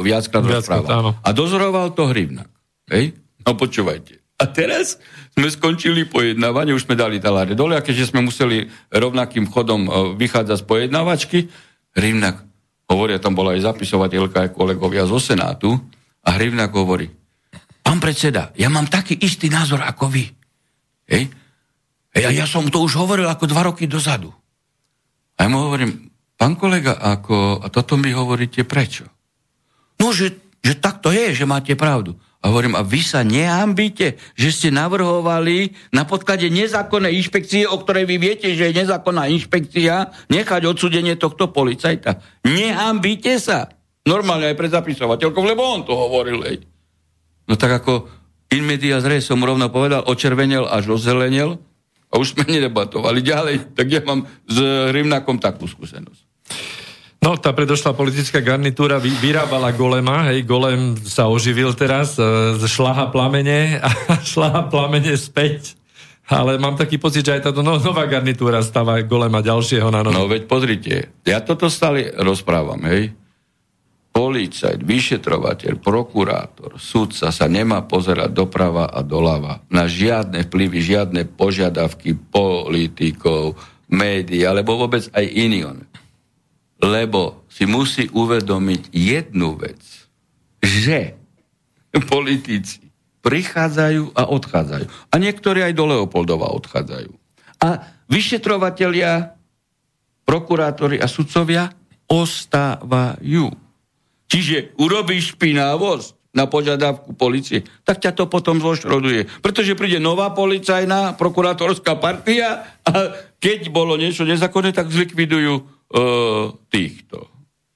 viackrát, viackrát rozprával. A dozoroval to Hrivnak. Hej? No počúvajte. A teraz sme skončili pojednávanie, už sme dali taláre dole a keďže sme museli rovnakým chodom e, vychádzať z pojednávačky, Hrivnak, hovoria, tam bola aj zapisovateľka, aj kolegovia zo Senátu, a Hrivnak hovorí, pán predseda, ja mám taký istý názor ako vy. Hej? Ja, ja som to už hovoril ako dva roky dozadu. A ja mu hovorím, pán kolega, ako, a toto mi hovoríte prečo? No, že, že tak to je, že máte pravdu. A hovorím, a vy sa nehambíte, že ste navrhovali na podklade nezákonnej inšpekcie, o ktorej vy viete, že je nezákonná inšpekcia, nechať odsudenie tohto policajta. Nehambíte sa. Normálne aj pre zapisovateľkov, lebo on to hovoril. Ej. No tak ako In media zre som rovno povedal, očervenel až ozelenel a už sme nedebatovali ďalej. Tak ja mám s Rimnakom takú skúsenosť. No, tá predošlá politická garnitúra vyrábala golema, hej, golem sa oživil teraz, e, šlaha plamene a šlaha plamene späť. Ale mám taký pocit, že aj táto no, nová garnitúra stáva golema ďalšieho na nohu. No veď pozrite, ja toto stále rozprávam, hej. Policajt, vyšetrovateľ, prokurátor, sudca sa nemá pozerať doprava a doľava na žiadne vplyvy, žiadne požiadavky politikov, médií, alebo vôbec aj iný lebo si musí uvedomiť jednu vec, že politici prichádzajú a odchádzajú. A niektorí aj do Leopoldova odchádzajú. A vyšetrovatelia, prokurátori a sudcovia ostávajú. Čiže urobíš špinávosť na požiadavku policie, tak ťa to potom zošroduje. Pretože príde nová policajná prokurátorská partia a keď bolo niečo nezákonné, tak zlikvidujú týchto.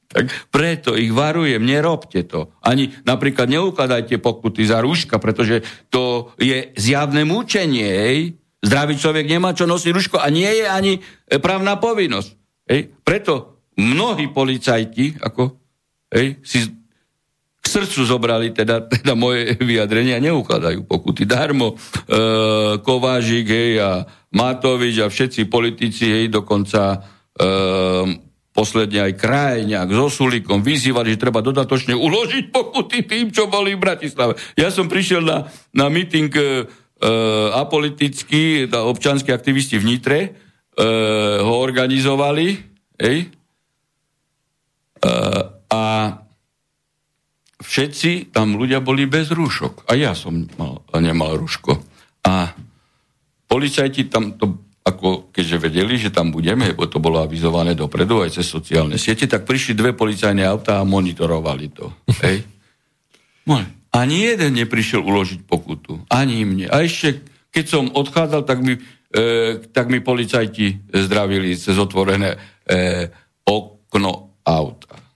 Tak preto ich varujem, nerobte to. Ani napríklad neukladajte pokuty za rúška, pretože to je zjavné mučenie. Hej? Zdravý človek nemá čo nosiť rúško a nie je ani e, právna povinnosť. Hej? Preto mnohí policajti ako, hej, si k srdcu zobrali teda, teda moje vyjadrenia, neukladajú pokuty darmo. E, Kovážik hej, a Matovič a všetci politici hej, dokonca Ehm, posledne aj kraj nejak so Sulíkom vyzývali, že treba dodatočne uložiť pokuty tým, čo boli v Bratislave. Ja som prišiel na, na meeting e, apolitický, občanskí aktivisti v Nitre e, ho organizovali, ej, e, a všetci tam ľudia boli bez rúšok. A ja som mal, nemal rúško. A policajti tam to ako keďže vedeli, že tam budeme, lebo to bolo avizované dopredu aj cez sociálne siete, tak prišli dve policajné autá a monitorovali to. Hej. Ani jeden neprišiel uložiť pokutu. Ani mne. A ešte, keď som odchádzal, tak mi, e, tak mi policajti zdravili cez otvorené e, okno auta.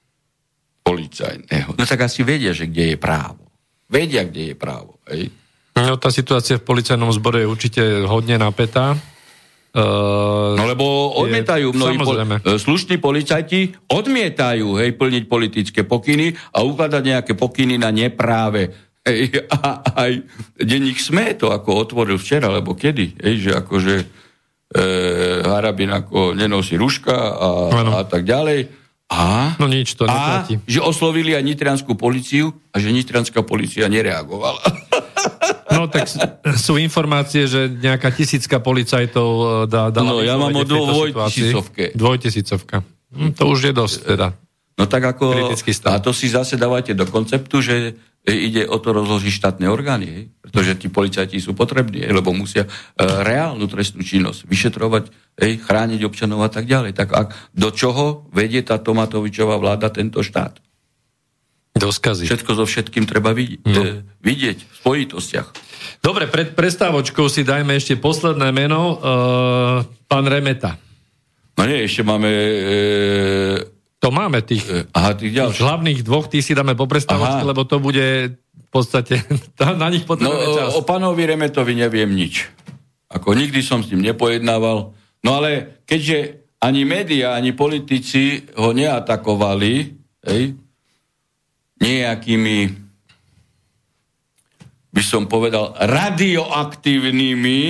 Policajného. No tak asi vedia, že kde je právo. Vedia, kde je právo. Hej. No, tá situácia v policajnom zbore je určite hodne napätá. Uh, no lebo odmietajú mnohí po, e, slušní policajti odmietajú hej, plniť politické pokyny a ukladať nejaké pokyny na nepráve. Hej, a aj denník SME to ako otvoril včera, alebo kedy, hej, že akože e, Harabin ako nenosí ruška a, a tak ďalej. A, no nič to a že oslovili aj nitrianskú policiu a že nitrianská policia nereagovala. No tak sú informácie, že nejaká tisícka policajtov e, dá, dala No ja mám o dvojtisícovke. Dvojtisícovka. Hm, to už je dosť teda. No tak ako... A to si zase dávate do konceptu, že ide o to rozložiť štátne orgány, hej? pretože tí policajti sú potrební, hej? lebo musia e, reálnu trestnú činnosť vyšetrovať, hej? chrániť občanov a tak ďalej. Tak ak, do čoho vedie tá Tomatovičová vláda tento štát? Do skazy. Všetko so všetkým treba vidieť, no. e, vidieť v spojitostiach. Dobre, pred prestávočkou si dajme ešte posledné meno. E, pán Remeta. No nie, ešte máme... E, to máme tých, e, aha, tých ďalších. hlavných dvoch, tí si dáme po prestávočke, lebo to bude v podstate... na nich potrebujeme no, čas. O, o pánovi Remetovi neviem nič. Ako nikdy som s ním nepojednával. No ale keďže ani médiá, ani politici ho neatakovali, hej, nejakými, by som povedal, radioaktívnymi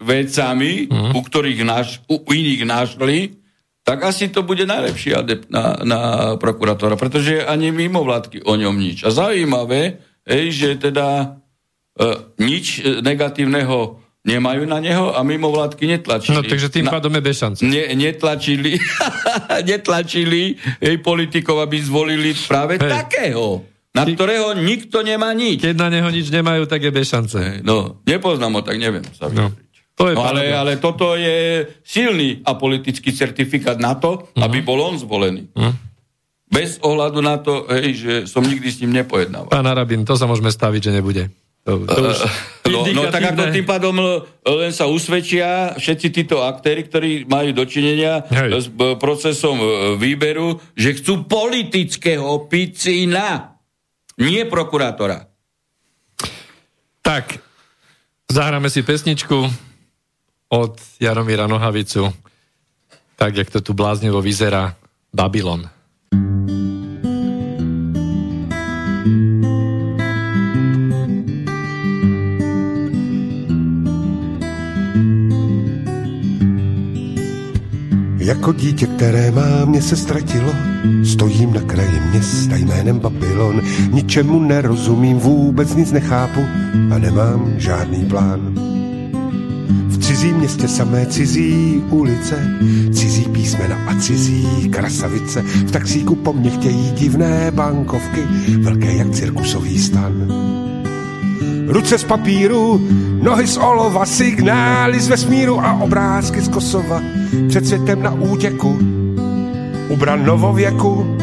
vecami, mm. u ktorých naš, u iných našli, tak asi to bude najlepší adept na, na prokurátora, pretože ani mimo vládky o ňom nič. A zaujímavé, hej, že teda e, nič negatívneho nemajú na neho a mimo vládky netlačili. No takže tým pádom je bez šance. Ne, netlačili, netlačili jej politikov, aby zvolili práve hey. takého, na ktorého nikto nemá nič. Keď na neho nič nemajú, tak je bez šance. Hey, no, nepoznám ho, tak neviem sa no. To je no, ale, ale toto je silný a politický certifikát na to, uh-huh. aby bol on zvolený. Uh-huh. Bez ohľadu na to, hej, že som nikdy s ním nepojednával. Pán Arabin, to sa môžeme staviť, že nebude. To, to už no, no tak ako tým pádom len sa usvedčia všetci títo aktéry, ktorí majú dočinenia Hej. s procesom výberu, že chcú politického picina, nie prokurátora. Tak, zahráme si pesničku od Jaromíra Nohavicu, tak, jak to tu bláznevo vyzerá, Babylon. Jako dítě, které má mě se ztratilo, stojím na kraji města jménem Babylon. Ničemu nerozumím, vůbec nic nechápu a nemám žádný plán. V cizím městě samé cizí ulice, cizí písmena a cizí krasavice. V taxíku po mně chtějí divné bankovky, velké jak cirkusový stan. Ruce z papíru, nohy z olova, signály z vesmíru a obrázky z Kosova. Před světem na útěku, ubran novověku,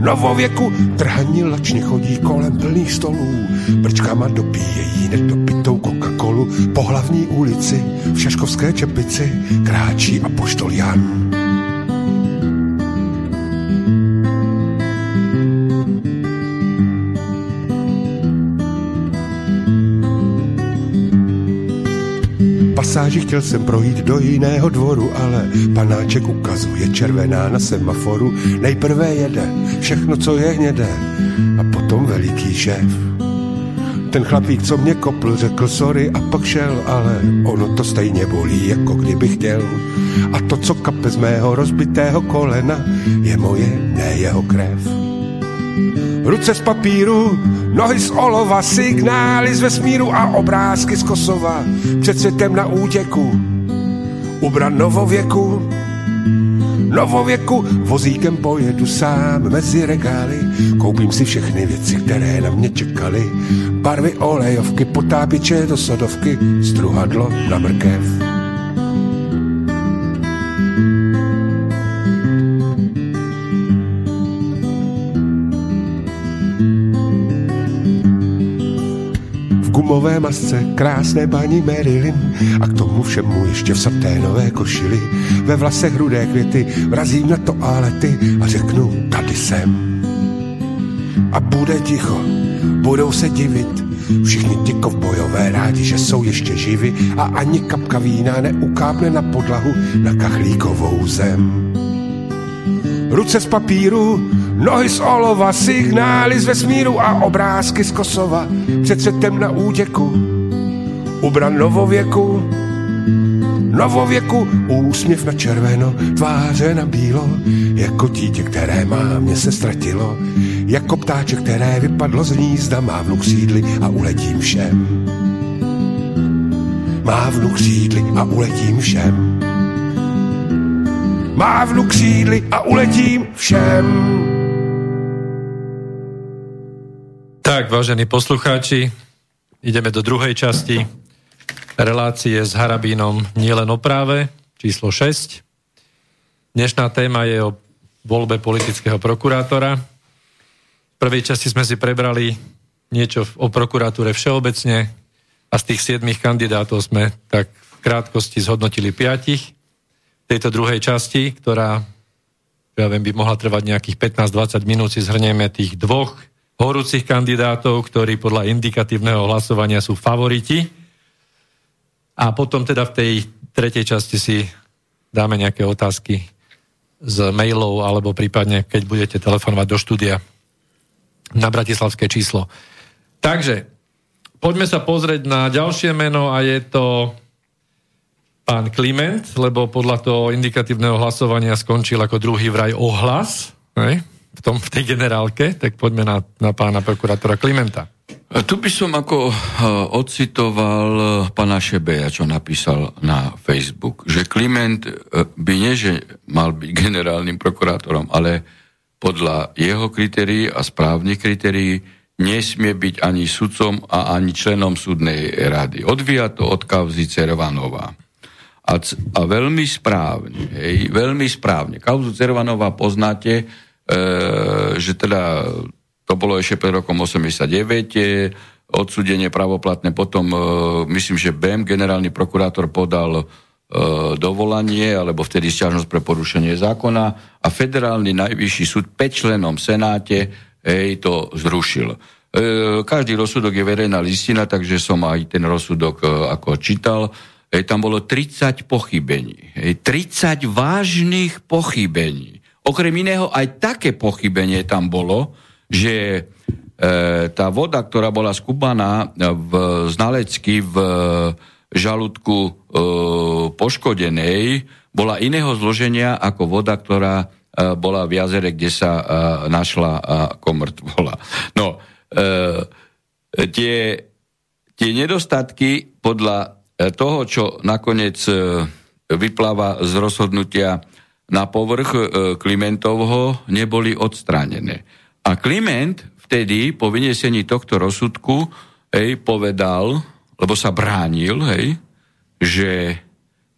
novověku. Trhaní lačně chodí kolem plných stolů, brčkama dopíjejí nedopitou Coca-Colu. Po hlavní ulici v Šaškovské čepici kráčí a poštol Jan. Pasáži chtěl jsem projít do jiného dvoru, ale panáček ukazuje červená na semaforu. Nejprve jede všechno, co je hnědé, a potom veliký šéf. Ten chlapík, co mě kopl, řekl sorry a pak šel, ale ono to stejně bolí, jako kdyby chtěl. A to, co kape z mého rozbitého kolena, je moje, ne jeho krev. Ruce z papíru, nohy z olova, signály z vesmíru a obrázky z Kosova. Před světem na útěku, ubran novověku, novověku, vozíkem pojedu sám mezi regály. Koupím si všechny věci, které na mě čekaly. Barvy olejovky, potápiče do sodovky, struhadlo na mrkev. Gumové masce, krásné paní Marilyn a k tomu všemu ještě v saténové košili. Ve vlasech rudé květy, vrazím na to alety a řeknu, tady jsem. A bude ticho, budou se divit, Všichni ti kovbojové rádi, že jsou ještě živi a ani kapka vína neukápne na podlahu na kachlíkovou zem. Ruce z papíru, Nohy z olova, signály z vesmíru a obrázky z Kosova před světem na útěku. Ubran novověku, novověku, úsměv na červeno, tváře na bílo, jako dítě, které má mě se ztratilo, jako ptáče, které vypadlo z hnízda, mávnu křídly a uletím všem. Mávnu křídly a uletím všem. Mávnu křídly a uletím všem. Tak, vážení poslucháči, ideme do druhej časti relácie s Harabínom nielen o práve, číslo 6. Dnešná téma je o voľbe politického prokurátora. V prvej časti sme si prebrali niečo o prokuratúre všeobecne a z tých siedmých kandidátov sme tak v krátkosti zhodnotili piatich. V tejto druhej časti, ktorá ja viem, by mohla trvať nejakých 15-20 minút, si zhrnieme tých dvoch horúcich kandidátov, ktorí podľa indikatívneho hlasovania sú favoriti. A potom teda v tej tretej časti si dáme nejaké otázky z mailov alebo prípadne, keď budete telefonovať do štúdia na bratislavské číslo. Takže, poďme sa pozrieť na ďalšie meno a je to pán Kliment, lebo podľa toho indikatívneho hlasovania skončil ako druhý vraj ohlas. Hej? V, tom, v tej generálke, tak poďme na, na pána prokurátora Klimenta. Tu by som ako uh, ocitoval uh, pana Šebeja, čo napísal na Facebook, že Kliment uh, by nie, že mal byť generálnym prokurátorom, ale podľa jeho kritérií a správnych kritérií nesmie byť ani sudcom a ani členom súdnej rady. Odvíja to od kauzy Cervanová. A, a veľmi správne, hej, veľmi správne. Kauzu Cervanová poznáte, že teda to bolo ešte pred rokom 89, odsudenie pravoplatné, potom e, myslím, že BEM, generálny prokurátor, podal e, dovolanie, alebo vtedy stiažnosť pre porušenie zákona a federálny najvyšší súd 5 členom Senáte hej, to zrušil. E, každý rozsudok je verejná listina, takže som aj ten rozsudok e, ako čítal. E, tam bolo 30 pochybení. E, 30 vážnych pochybení. Okrem iného aj také pochybenie tam bolo, že e, tá voda, ktorá bola skúpaná v znalecky v žalúdku e, poškodenej, bola iného zloženia ako voda, ktorá e, bola v jazere, kde sa e, našla ako mŕtvola. No, e, tie, tie nedostatky podľa toho, čo nakoniec vypláva z rozhodnutia na povrch Klimentovho, neboli odstránené. A Kliment vtedy po vyniesení tohto rozsudku hej, povedal, lebo sa bránil, hej, že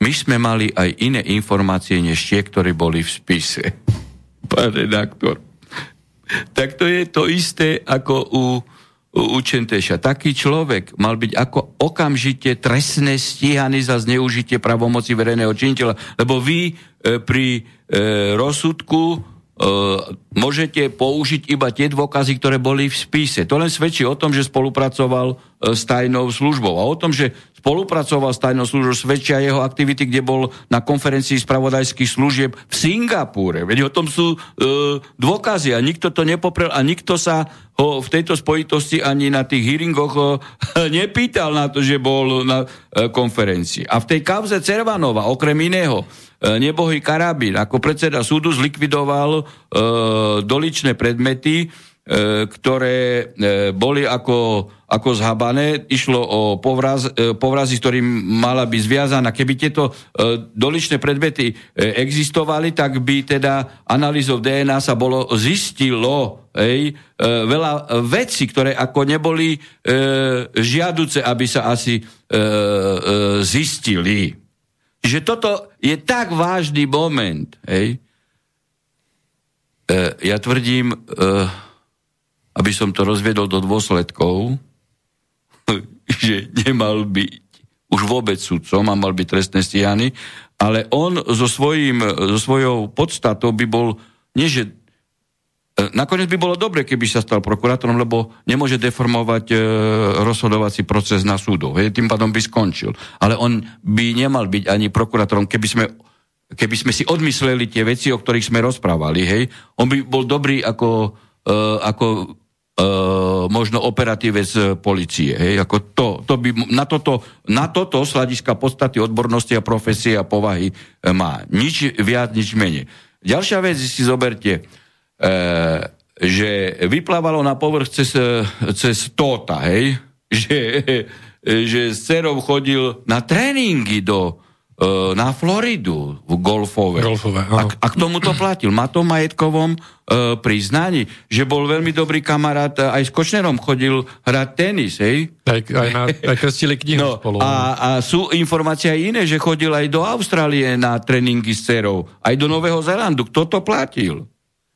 my sme mali aj iné informácie, než tie, ktoré boli v spise. Pán redaktor. Tak to je to isté ako u Učenteša. Taký človek mal byť ako okamžite trestne stíhaný za zneužitie pravomoci verejného činiteľa, lebo vy e, pri e, rozsudku E, môžete použiť iba tie dôkazy, ktoré boli v spise. To len svedčí o tom, že spolupracoval e, s tajnou službou. A o tom, že spolupracoval s tajnou službou, svedčia jeho aktivity, kde bol na konferencii spravodajských služieb v Singapúre. Veď o tom sú e, dôkazy a nikto to nepoprel a nikto sa ho v tejto spojitosti ani na tých hearingoch e, nepýtal na to, že bol na e, konferencii. A v tej kauze Cervanova, okrem iného, E, nebohý karabín. Ako predseda súdu zlikvidoval e, doličné predmety, ktoré e, boli ako, ako zhabané. Išlo o povraz, e, povrazy, ktorým mala byť zviazaná. Keby tieto e, doličné predmety e, existovali, tak by teda analýzov DNA sa bolo zistilo ej, e, veľa vecí, ktoré ako neboli e, žiaduce, aby sa asi e, e, zistili že toto je tak vážny moment. Hej. E, ja tvrdím, e, aby som to rozviedol do dôsledkov, že nemal byť už vôbec sudcom a mal byť trestne stíhaný, ale on so, svojím, so svojou podstatou by bol, nie že E, nakoniec by bolo dobre, keby sa stal prokurátorom, lebo nemôže deformovať e, rozhodovací proces na. Hej, tým pádom by skončil. Ale on by nemal byť ani prokurátorom, keby sme, keby sme si odmysleli tie veci, o ktorých sme rozprávali. Hej. On by bol dobrý ako, e, ako e, možno operatívec policie. Hej. Ako to, to by, na, toto, na toto z podstaty odbornosti a profesie a povahy e, má. Nič viac, nič menej. Ďalšia vec si zoberte E, že vyplávalo na povrch cez, e, cez Tota, hej? Že, že s cerou chodil na tréningy do, na Floridu v golfové. golfové a, a k tomu to platil. Má to majetkovom e, priznaní, že bol veľmi dobrý kamarát, aj s Kočnerom chodil hrať tenis, hej? Aj, aj, na, aj krstili knihu no, spolu. A, a sú informácie aj iné, že chodil aj do Austrálie na tréningy s cerou, aj do Nového Zelandu. Kto to platil?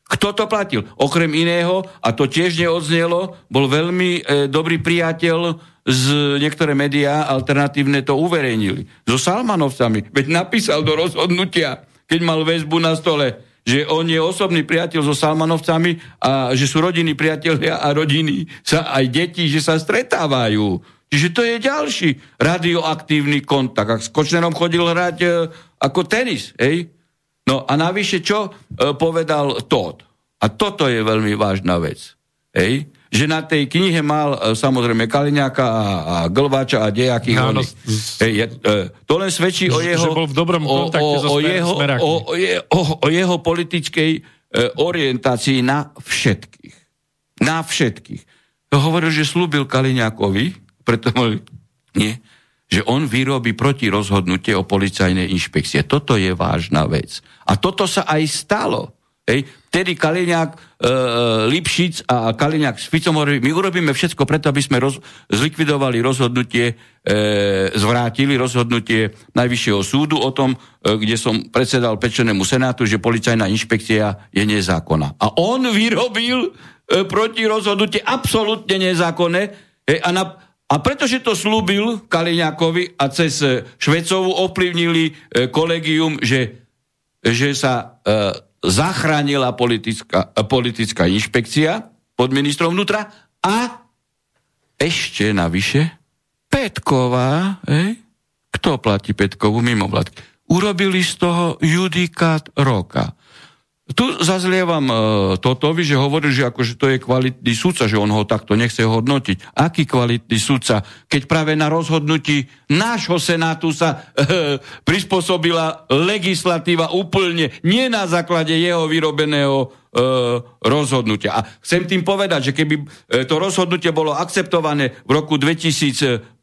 Kto to platil? Okrem iného, a to tiež neodznelo, bol veľmi e, dobrý priateľ z niektoré médiá alternatívne to uverejnili. So Salmanovcami. Veď napísal do rozhodnutia, keď mal väzbu na stole, že on je osobný priateľ so Salmanovcami a že sú rodiny priatelia a rodiny sa aj deti, že sa stretávajú. Čiže to je ďalší radioaktívny kontakt. Ak s Kočnerom chodil hrať e, ako tenis, hej? No a navyše čo e, povedal Todd? A toto je veľmi vážna vec. Hej? Že na tej knihe mal e, samozrejme Kaliňáka a, a Glváča a dejakých je, e, to len svedčí o jeho, bol v dobrom o, o, o, jeho, o, o, o, o jeho politickej e, orientácii na všetkých. Na všetkých. Hovoril, že slúbil Kaliňákovi, preto nie, že on vyrobí proti rozhodnutie o policajnej inšpekcie. Toto je vážna vec. A toto sa aj stalo. Hej. Vtedy Kaliňák, e, e Lipšic a Kaliňák s Ficom hovorili, my urobíme všetko preto, aby sme roz, zlikvidovali rozhodnutie, e, zvrátili rozhodnutie Najvyššieho súdu o tom, e, kde som predsedal pečenému senátu, že policajná inšpekcia je nezákonná. A on vyrobil e, proti rozhodnutie absolútne nezákonné hej, a na, a pretože to slúbil Kaliňákovi a cez e, Švecovu ovplyvnili e, kolegium, že, že sa e, zachránila politická, e, politická inšpekcia pod ministrom vnútra a ešte navyše Petková, hej, kto platí Petkovú mimovládky, urobili z toho judikát roka. Tu zazlievam uh, Totovi, že hovoril, že akože to je kvalitný sudca, že on ho takto nechce hodnotiť. Aký kvalitný sudca, keď práve na rozhodnutí nášho senátu sa uh, prispôsobila legislatíva úplne, nie na základe jeho vyrobeného uh, rozhodnutia. A chcem tým povedať, že keby to rozhodnutie bolo akceptované v roku 2015,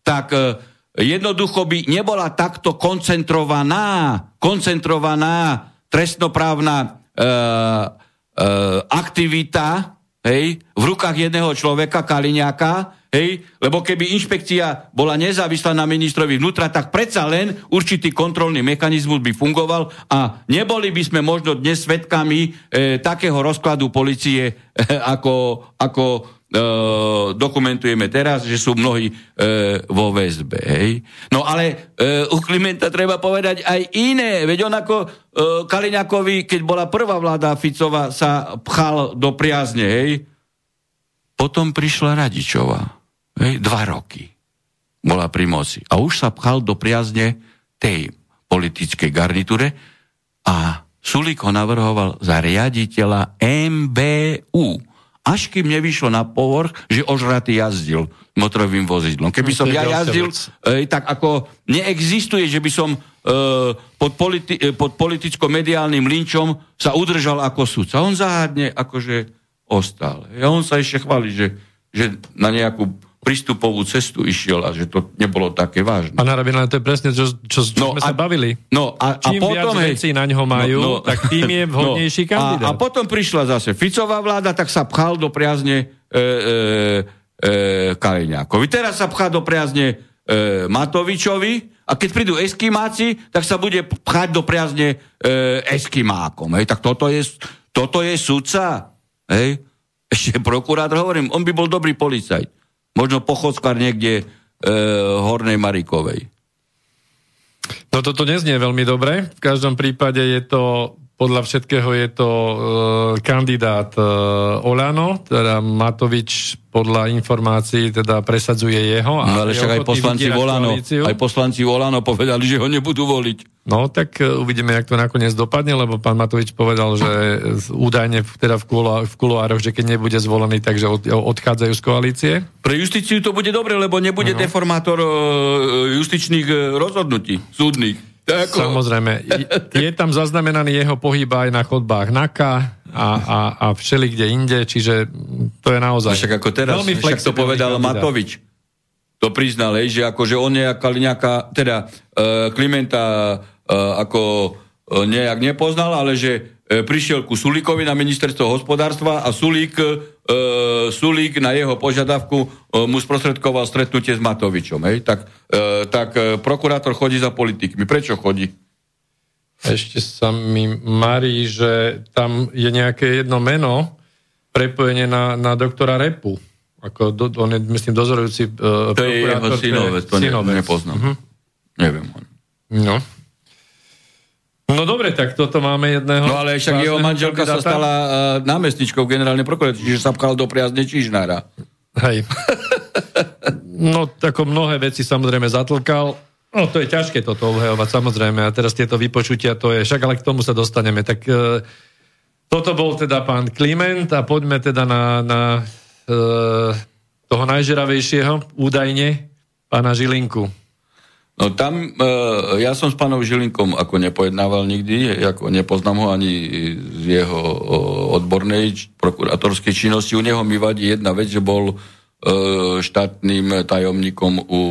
tak uh, jednoducho by nebola takto koncentrovaná, koncentrovaná trestnoprávna e, e, aktivita hej, v rukách jedného človeka, Kaliňáka, hej, lebo keby inšpekcia bola nezávislá na ministrovi vnútra, tak predsa len určitý kontrolný mechanizmus by fungoval a neboli by sme možno dnes svetkami e, takého rozkladu policie, e, ako, ako dokumentujeme teraz, že sú mnohí e, vo väzbe. Hej? No ale e, u Klimenta treba povedať aj iné. Veď on ako e, Kaliňakovi, keď bola prvá vláda Ficova, sa pchal do priazne. Hej? Potom prišla Radičová. Hej? Dva roky bola pri moci. A už sa pchal do priazne tej politickej garnitúre a Sulik ho navrhoval za riaditeľa MBU až kým nevyšlo na povrch, že ožratý jazdil motorovým vozidlom. Keby som ja jazdil, e, tak ako neexistuje, že by som e, pod, politi- e, pod politicko-mediálnym linčom sa udržal ako sudca. On záhadne akože ostal. A on sa ešte chváli, že, že na nejakú prístupovú cestu išiel a že to nebolo také vážne. Pán Harabin, to je presne, čo, čo, čo no sme a, sa bavili. No a, Čím a potom, viac vecí na ňo majú, no, no, tak tým je no, vhodnejší no, kandidát. A, a potom prišla zase Ficová vláda, tak sa pchal do priazne e, e, e, Kaliňákovi. Teraz sa pchá do priazne e, Matovičovi a keď prídu eskimáci, tak sa bude pchať do priazne e, eskimákom. Hej? Tak toto je, toto je sudca. Hej? Ešte prokurátor, hovorím, on by bol dobrý policajt. Možno pochodskár niekde e, Hornej Marikovej. No toto neznie veľmi dobre. V každom prípade je to podľa všetkého je to e, kandidát e, Olano, teda Matovič podľa informácií teda presadzuje jeho. A no ale však aj poslanci, Volano, aj poslanci Volano povedali, že ho nebudú voliť. No tak e, uvidíme, jak to nakoniec dopadne, lebo pán Matovič povedal, že údajne teda v, kulo, v kuloároch, že keď nebude zvolený, takže od, odchádzajú z koalície. Pre justíciu to bude dobre, lebo nebude no. deformátor e, justičných e, rozhodnutí, súdnych. Tako. Samozrejme. Je tam zaznamenaný jeho pohyb aj na chodbách NAKA a, a, a všeli kde inde, čiže to je naozaj... Však ako teraz, veľmi však to povedal kandidát. Matovič. To priznal, že akože on je nejaká, teda uh, Klimenta uh, ako uh, nejak nepoznal, ale že prišiel ku Sulíkovi na ministerstvo hospodárstva a Sulík, e, Sulík na jeho požiadavku e, mu sprostredkoval stretnutie s Matovičom. Hej? Tak, e, tak e, prokurátor chodí za politikmi. Prečo chodí? Ešte sa mi marí, že tam je nejaké jedno meno prepojenie na, na doktora Repu. Ako do, on je, myslím, dozorujúci uh, To je jeho synovec, to synovec. nepoznám. Uh-huh. Neviem. No. No dobre, tak toto máme jedného... No ale však jeho manželka sa stala uh, námestničkou generálnej prokuratúry, čiže sa pchal do priazne Čižnára. Hej. no, tako mnohé veci samozrejme zatlkal. No, to je ťažké toto obhajovať, samozrejme. A teraz tieto vypočutia, to je... Však ale k tomu sa dostaneme. Tak uh, toto bol teda pán Kliment a poďme teda na, na uh, toho najžeravejšieho, údajne, pána Žilinku. No tam, e, ja som s pánom Žilinkom ako nepojednával nikdy, ako nepoznám ho ani z jeho odbornej prokurátorskej činnosti. U neho mi vadí jedna vec, že bol e, štátnym tajomníkom u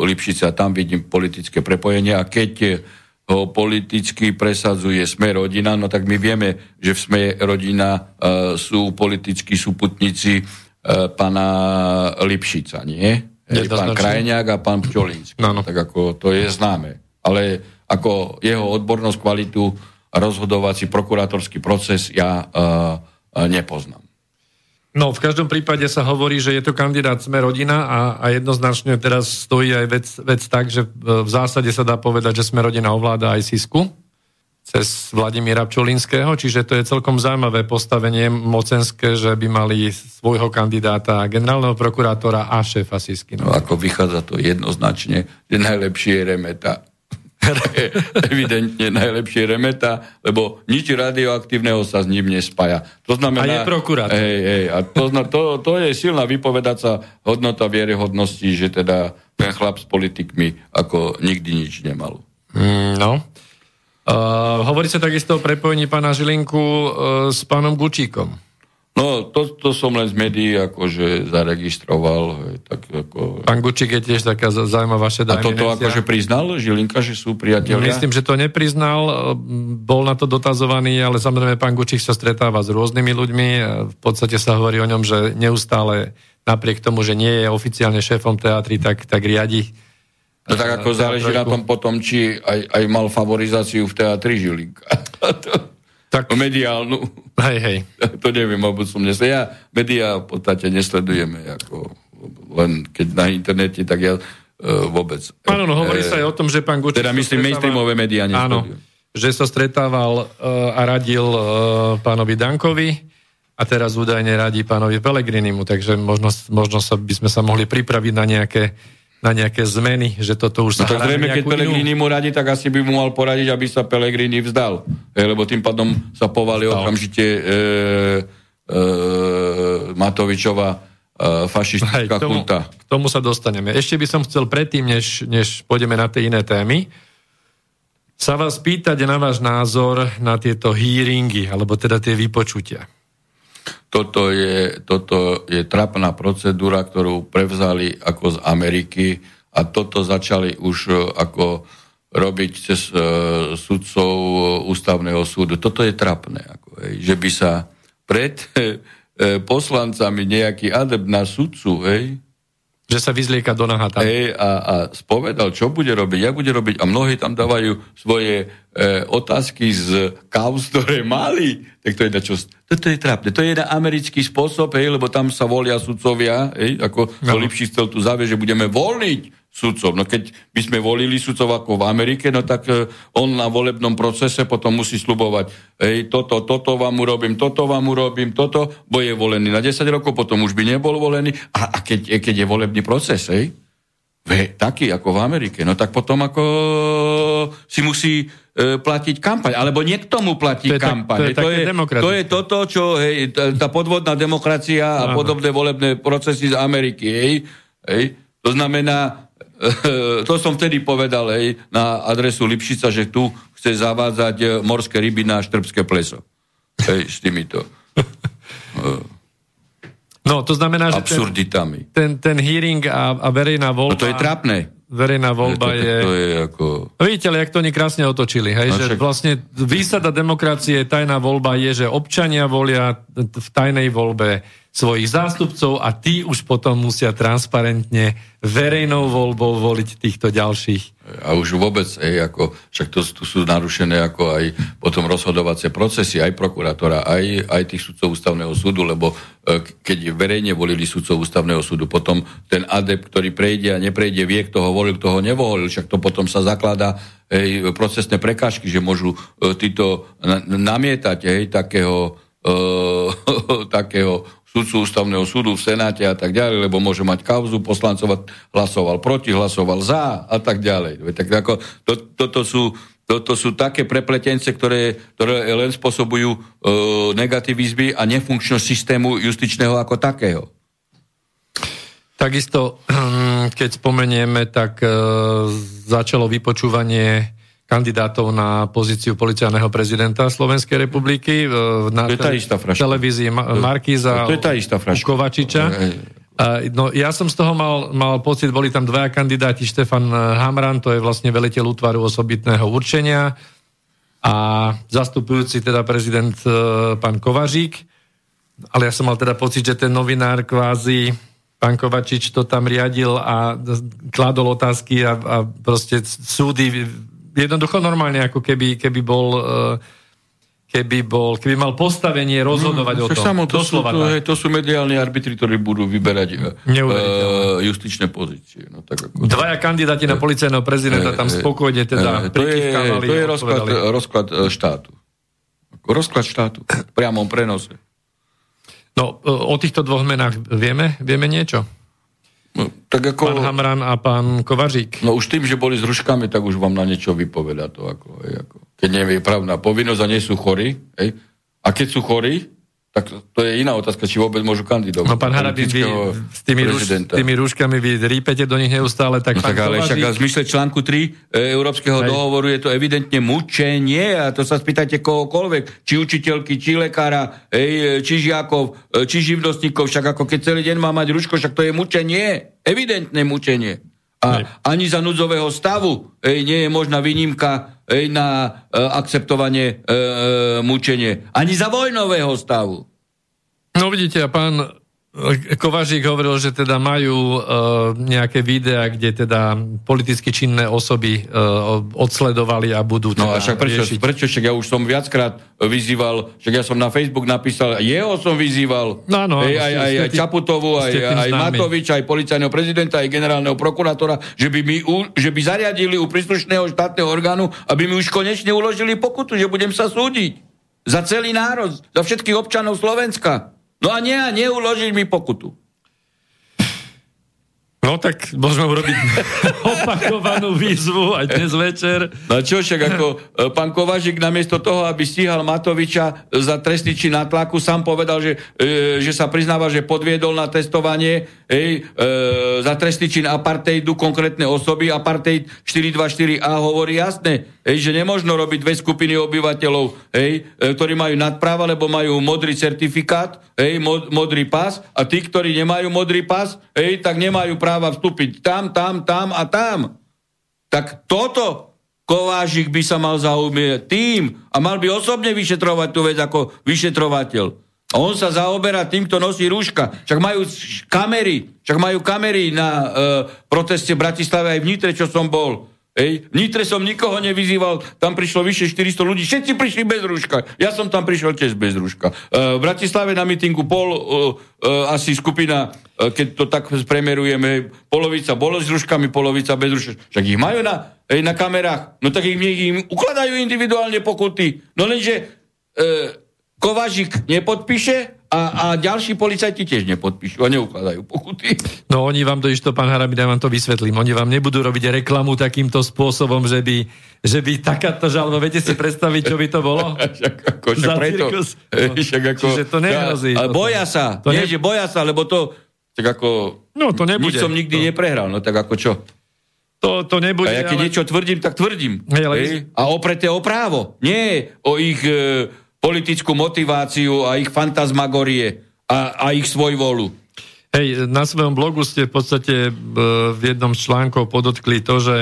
Lipšice a tam vidím politické prepojenie a keď ho politicky presadzuje Sme rodina, no tak my vieme, že v Sme rodina e, sú politickí súputníci pána Lipšica, nie? Pán Krajňák a pán Pčolínsky. No, no. Tak ako to je známe. Ale ako jeho odbornosť, kvalitu rozhodovací prokurátorský proces ja uh, nepoznám. No, v každom prípade sa hovorí, že je to kandidát Sme rodina a, a jednoznačne teraz stojí aj vec, vec tak, že v zásade sa dá povedať, že Sme rodina ovláda aj Sisku cez Vladimíra Pčolinského, čiže to je celkom zaujímavé postavenie mocenské, že by mali svojho kandidáta generálneho prokurátora a šéfa Sisky. No ako vychádza to jednoznačne, že najlepšie je remeta. evidentne najlepšie remeta, lebo nič radioaktívneho sa s ním nespája. To znamená, a je prokurátor. Hej, hej, a to, to, to je silná vypovedaca hodnota vierehodnosti, že teda ten chlap s politikmi ako nikdy nič nemal. Mm, no. Uh, hovorí sa takisto o prepojení pána Žilinku uh, s pánom Gučíkom. No, to, to som len z médií akože zaregistroval. Tak ako... Pán Gučík je tiež taká zaujímavá šedá A toto akože priznal Žilinka, že sú priatelia? Myslím, že to nepriznal, bol na to dotazovaný, ale samozrejme pán Gučík sa stretáva s rôznymi ľuďmi. V podstate sa hovorí o ňom, že neustále napriek tomu, že nie je oficiálne šéfom teatry, tak, tak riadi No tak ako záleží na tom potom, či aj, aj mal favorizáciu v teatri Žilinka. tak... Mediálnu. Hej, hej. To neviem, alebo som nesledujem. Ja media v podstate nesledujeme, ako len keď na internete, tak ja uh, vôbec. Áno, no hovorí sa aj o tom, že pán Gučík... Teda myslím mainstreamové médiá nesledujem. Áno, že sa stretával uh, a radil uh, pánovi Dankovi a teraz údajne radí pánovi Pelegrinimu, takže možno, možno sa, by sme sa mohli pripraviť na nejaké na nejaké zmeny, že toto už sa no zrejme, keď Pelegrini mu radí, tak asi by mu mal poradiť, aby sa Pelegrini vzdal. E, lebo tým pádom sa povali vzdal. okamžite e, e, Matovičova e, fašistická Hej, k tomu, kulta. K tomu sa dostaneme. Ešte by som chcel predtým, než, než pôjdeme na tie iné témy, sa vás pýtať na váš názor na tieto hearingy, alebo teda tie vypočutia toto je, toto je trapná procedúra, ktorú prevzali ako z Ameriky a toto začali už e, ako robiť cez uh, sudcov ústavného súdu. Toto je trapné, ako, hej, že by sa pred uh, poslancami nejaký adept na sudcu, hej, že sa vyzlieka do nahata. Hej, a, a spovedal, čo bude robiť, jak bude robiť. A mnohí tam dávajú svoje e, otázky z kauz, ktoré mali. Tak to je čo, toto je trápne. To je jeden americký spôsob, hej, lebo tam sa volia sudcovia, hej, ako no. Lipší chcel tu zavieť, že budeme voľniť sudcov. No keď by sme volili sudcov ako v Amerike, no tak e, on na volebnom procese potom musí slubovať, hej, toto, toto vám urobím, toto vám urobím, toto, bo je volený na 10 rokov, potom už by nebol volený. A, a keď, e, keď je volebný proces, hej, ve, taký ako v Amerike, no tak potom ako si musí e, platiť kampaň, alebo niekto mu platí to kampaň. To je, to, je, to je toto, čo, hej, tá podvodná demokracia a Aha. podobné volebné procesy z Ameriky, hej, hej, to znamená, to som vtedy povedal hej, na adresu Lipšica, že tu chce zavádzať e, morské ryby na Štrbské pleso. Hej, s týmito. No, to znamená, že absurditami. Ten, ten, ten hearing a, a verejná voľba... No to je trápne. Verejná voľba to, je... To je ako... Vidíte, ale jak to oni krásne otočili, hej, no, že však... vlastne výsada demokracie, tajná voľba je, že občania volia v tajnej voľbe svojich zástupcov a tí už potom musia transparentne verejnou voľbou voliť týchto ďalších. A už vôbec, ej, ako, však to, tu sú narušené ako aj potom rozhodovacie procesy, aj prokurátora, aj, aj tých sudcov ústavného súdu, lebo e, keď verejne volili sudcov ústavného súdu, potom ten adept, ktorý prejde a neprejde, vie, kto ho volil, kto ho nevolil, však to potom sa zaklada ej, procesné prekážky, že môžu e, títo na, namietať ej, takého, e, takého sudcu ústavného súdu v Senáte a tak ďalej, lebo môže mať kauzu, poslancov hlasoval proti, hlasoval za a tak ďalej. Tak ako, to, toto sú toto sú také prepletence, ktoré, ktoré len spôsobujú e, negativizmy a nefunkčnosť systému justičného ako takého. Takisto, keď spomenieme, tak e, začalo vypočúvanie kandidátov na pozíciu policajného prezidenta Slovenskej republiky na to je tá istá televízii Markíza to je tá istá Kovačiča. No, ja som z toho mal, mal pocit, boli tam dvaja kandidáti, Štefan Hamran, to je vlastne veliteľ útvaru osobitného určenia a zastupujúci teda prezident e, pán Kovažík, ale ja som mal teda pocit, že ten novinár kvázi pán Kovačič to tam riadil a kladol otázky a, a proste súdy jednoducho normálne, ako keby, keby bol e, keby, bol, keby mal postavenie rozhodovať no, o tom. Samo, to, sú, to, to sú mediálni arbitri, ktorí budú vyberať uh, justičné pozície. No, tak ako... Dvaja kandidáti na policajného prezidenta tam spokojne teda e, to je, to je rozklad, rozklad štátu. Rozklad štátu. V priamom prenose. No, o týchto dvoch menách vieme? Vieme niečo? No, tak ako, pán Hamran a pán Kovařík. No už tým, že boli s ruškami, tak už vám na niečo vypoveda to. Ako, hej, ako, keď nevie právna povinnosť a nie sú chorí. Hej, a keď sú chorí, tak to je iná otázka, či vôbec môžu kandidovať. No pán Harabin, vy s tými, rúš, tými rúškami vy rípete do nich neustále, tak no, tak ale však v zmysle článku 3 e, Európskeho Hej. dohovoru je to evidentne mučenie a to sa spýtajte kohokoľvek, či učiteľky, či lekára, ej, či žiakov, e, či živnostníkov, však ako keď celý deň má mať rúško, však to je mučenie, evidentné mučenie. A Hej. ani za núdzového stavu ej, nie je možná výnimka ej, na e, akceptovanie e, e, mučenie. Ani za vojnového stavu. No vidíte, a pán Kovažík hovoril, že teda majú uh, nejaké videá, kde teda politicky činné osoby uh, odsledovali a budú teda No a však prečo, riešiť. prečo však ja už som viackrát vyzýval, však ja som na Facebook napísal, jeho som vyzýval, no, no, aj, aj, aj, aj Čaputovu, aj, aj Matovič, aj policajného prezidenta, aj generálneho prokurátora, že by, mi, že by zariadili u príslušného štátneho orgánu, aby mi už konečne uložili pokutu, že budem sa súdiť. Za celý národ, za všetkých občanov Slovenska. No a nie, neuložiť mi pokutu. No tak môžeme urobiť opakovanú výzvu aj dnes večer. No čo však ako e, pán Kovažik namiesto toho, aby stíhal Matoviča za trestný či tlaku, sám povedal, že, e, že sa priznáva, že podviedol na testovanie ej, e, za trestný čin apartheidu konkrétne osoby. Apartheid 424a hovorí jasne, ej, že nemožno robiť dve skupiny obyvateľov, ej, e, ktorí majú nadpráva, lebo majú modrý certifikát, ej, mod, modrý pás a tí, ktorí nemajú modrý pás, ej, tak nemajú práva vstúpiť tam, tam, tam a tam. Tak toto Kovážik by sa mal zaujmiť tým a mal by osobne vyšetrovať tú vec ako vyšetrovateľ. On sa zaoberá tým, kto nosí rúška. Však majú kamery, však majú kamery na uh, proteste v Bratislave aj v Nitre, čo som bol. Ej, v Nitre som nikoho nevyzýval, tam prišlo vyše 400 ľudí, všetci prišli bez rúška. Ja som tam prišiel tiež bez rúška. Uh, v Bratislave na mitingu pol, uh, uh, asi skupina, uh, keď to tak premerujeme, polovica bolo s rúškami, polovica bez rúška. Však ich majú na, ej, na kamerách, no tak ich, im ukladajú individuálne pokuty. No lenže uh, Kovažik nepodpíše, a, a ďalší policajti tiež nepodpíšu a neukladajú pokuty. No oni vám to išto, pán Harabina, vám to vysvetlím. Oni vám nebudú robiť reklamu takýmto spôsobom, že by, že by takáto žalba, viete si predstaviť, čo by to bolo? však ako, Za preto. No. Však ako, Čiže to nehrozí. Ale boja sa. To nie, ne... že boja sa, lebo to tak ako... No to nebude. Nič som nikdy to... neprehral, no tak ako čo? To, to nebude. A ja keď ale... niečo tvrdím, tak tvrdím. Hej, ale... A opreté o právo. Nie o ich... E, politickú motiváciu a ich fantasmagorie a, a ich volu. Hej, na svojom blogu ste v podstate e, v jednom z článkov podotkli to, že,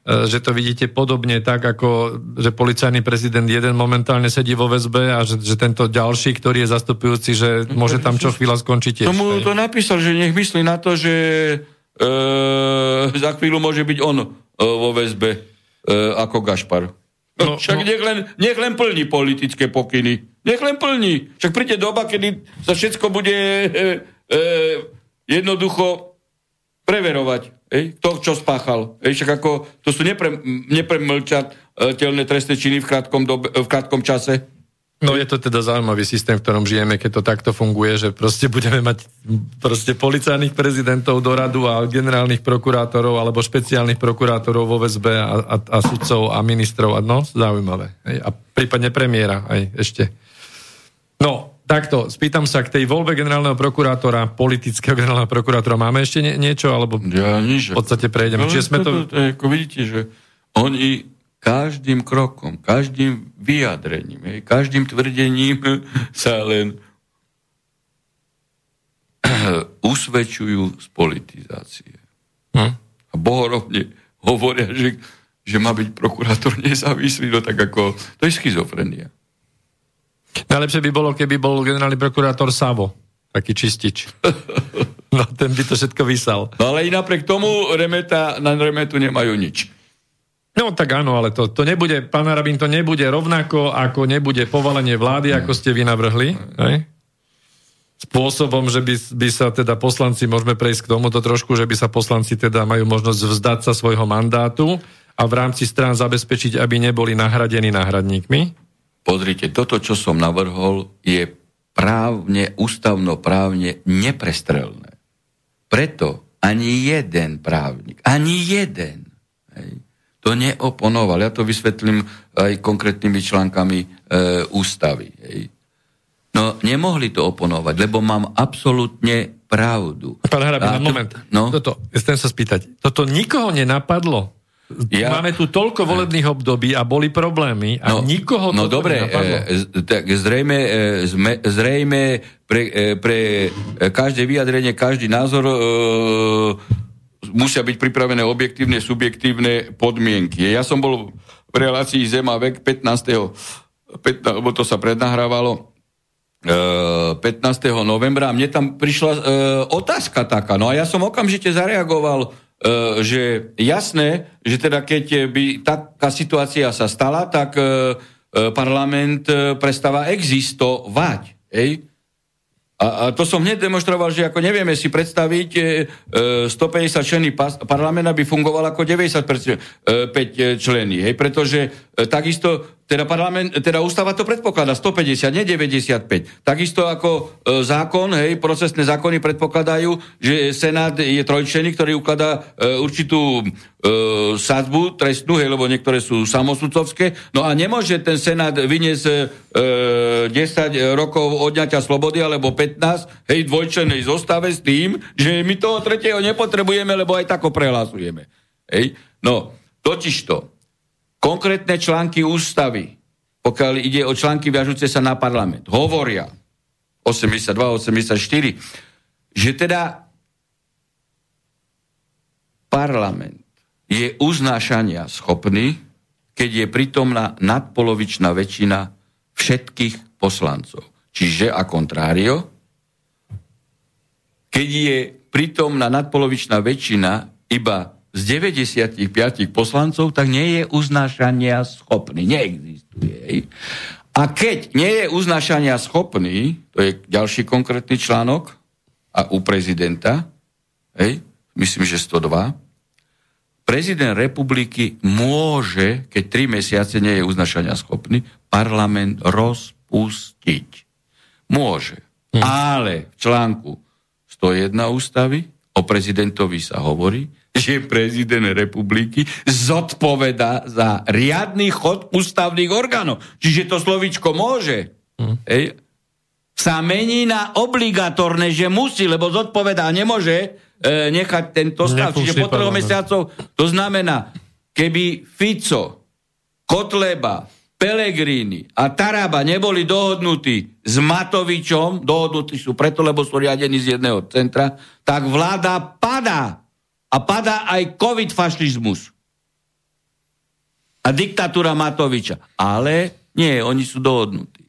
e, že to vidíte podobne tak, ako že policajný prezident jeden momentálne sedí vo väzbe a že, že tento ďalší, ktorý je zastupujúci, že môže tam čo chvíľa skončiť tiež. Tomu to napísal, že nech myslí na to, že e, za chvíľu môže byť on e, vo väzbe e, ako Gašpar. No, Však no. Nech, len, nech len plní politické pokyny. Nech len plní. Však príde doba, kedy sa všetko bude e, e, jednoducho preverovať. Ej, kto čo spáchal. Ej, však ako, to sú nepre, nepremlčateľné trestné činy v krátkom, dobe, v krátkom čase. No je to teda zaujímavý systém, v ktorom žijeme, keď to takto funguje, že proste budeme mať proste policajných prezidentov do radu a generálnych prokurátorov alebo špeciálnych prokurátorov vo VSB a, a, a sudcov a ministrov. A no, zaujímavé. Hej. A prípadne premiéra aj ešte. No, takto, spýtam sa k tej voľbe generálneho prokurátora, politického generálneho prokurátora. Máme ešte nie, niečo? Alebo ja, nič. v podstate prejdeme. No, Čiže sme to, to, to, to, ako vidíte, že oni každým krokom, každým vyjadrením, hej, každým tvrdením sa len usvedčujú z politizácie. Hm? A bohorovne hovoria, že, že má byť prokurátor nezávislý, no tak ako, to je schizofrenia. Najlepšie by bolo, keby bol generálny prokurátor Savo, taký čistič. No, ten by to všetko vysal. No ale i napriek tomu remeta, na remetu nemajú nič. No tak áno, ale to, to nebude, pán Arabín, to nebude rovnako, ako nebude povalenie vlády, ako ste vy navrhli. Hej? Spôsobom, že by, by sa teda poslanci, môžeme prejsť k tomuto trošku, že by sa poslanci teda majú možnosť vzdať sa svojho mandátu a v rámci strán zabezpečiť, aby neboli nahradení náhradníkmi? Pozrite, toto, čo som navrhol, je právne, ústavnoprávne neprestrelné. Preto ani jeden právnik, ani jeden, hej, to neoponoval. Ja to vysvetlím aj konkrétnymi článkami e, ústavy. Hej. No, nemohli to oponovať, lebo mám absolútne pravdu. Pán Harabina, moment. No? Toto, chcem sa spýtať. Toto nikoho nenapadlo? Ja... Máme tu toľko volebných období a boli problémy a no, nikoho No dobre, e, tak zrejme, e, zme, zrejme pre, e, pre každé vyjadrenie, každý názor e, musia byť pripravené objektívne, subjektívne podmienky. Ja som bol v relácii Zema vek 15. 15 lebo to sa prednahrávalo 15. E, novembra a mne tam prišla e, otázka taká. No a ja som okamžite zareagoval, e, že jasné, že teda keď by taká situácia sa stala, tak parlament prestáva existovať. Ej? A, a to som hneď demonstroval, že ako nevieme si predstaviť, e, 150 e, členy parlamenta by fungoval ako 95 e, členy, hej, pretože e, takisto teda, parlament, teda ústava to predpokladá 150, nie 95. Takisto ako e, zákon, hej, procesné zákony predpokladajú, že Senát je trojčený, ktorý ukladá e, určitú e, sadbu trestnú, hej, lebo niektoré sú samosudcovské. No a nemôže ten Senát vyniesť e, 10 rokov odňatia slobody alebo 15, hej, dvojčenej zostave s tým, že my toho tretieho nepotrebujeme, lebo aj tako prehlasujeme. Hej. No, totižto, Konkrétne články ústavy, pokiaľ ide o články viažúce sa na parlament, hovoria 82, 84, že teda parlament je uznášania schopný, keď je pritomná nadpolovičná väčšina všetkých poslancov. Čiže a kontrário, keď je pritomná nadpolovičná väčšina iba z 95 poslancov, tak nie je uznášania schopný. Neexistuje. A keď nie je uznášania schopný, to je ďalší konkrétny článok, a u prezidenta, hej, myslím, že 102, prezident republiky môže, keď tri mesiace nie je uznašania schopný, parlament rozpustiť. Môže. Hm. Ale v článku 101 ústavy o prezidentovi sa hovorí, že prezident republiky zodpoveda za riadny chod ústavných orgánov. Čiže to slovičko môže. Hm. Ej, sa mení na obligatorné, že musí, lebo zodpovedá nemôže e, nechať tento stav. Čiže po troch mesiacov to znamená, keby Fico, Kotleba, Pelegrini a Taraba neboli dohodnutí s Matovičom, dohodnutí sú preto, lebo sú riadení z jedného centra, tak vláda padá a padá aj covid-fašizmus. A diktatúra Matoviča. Ale nie, oni sú dohodnutí.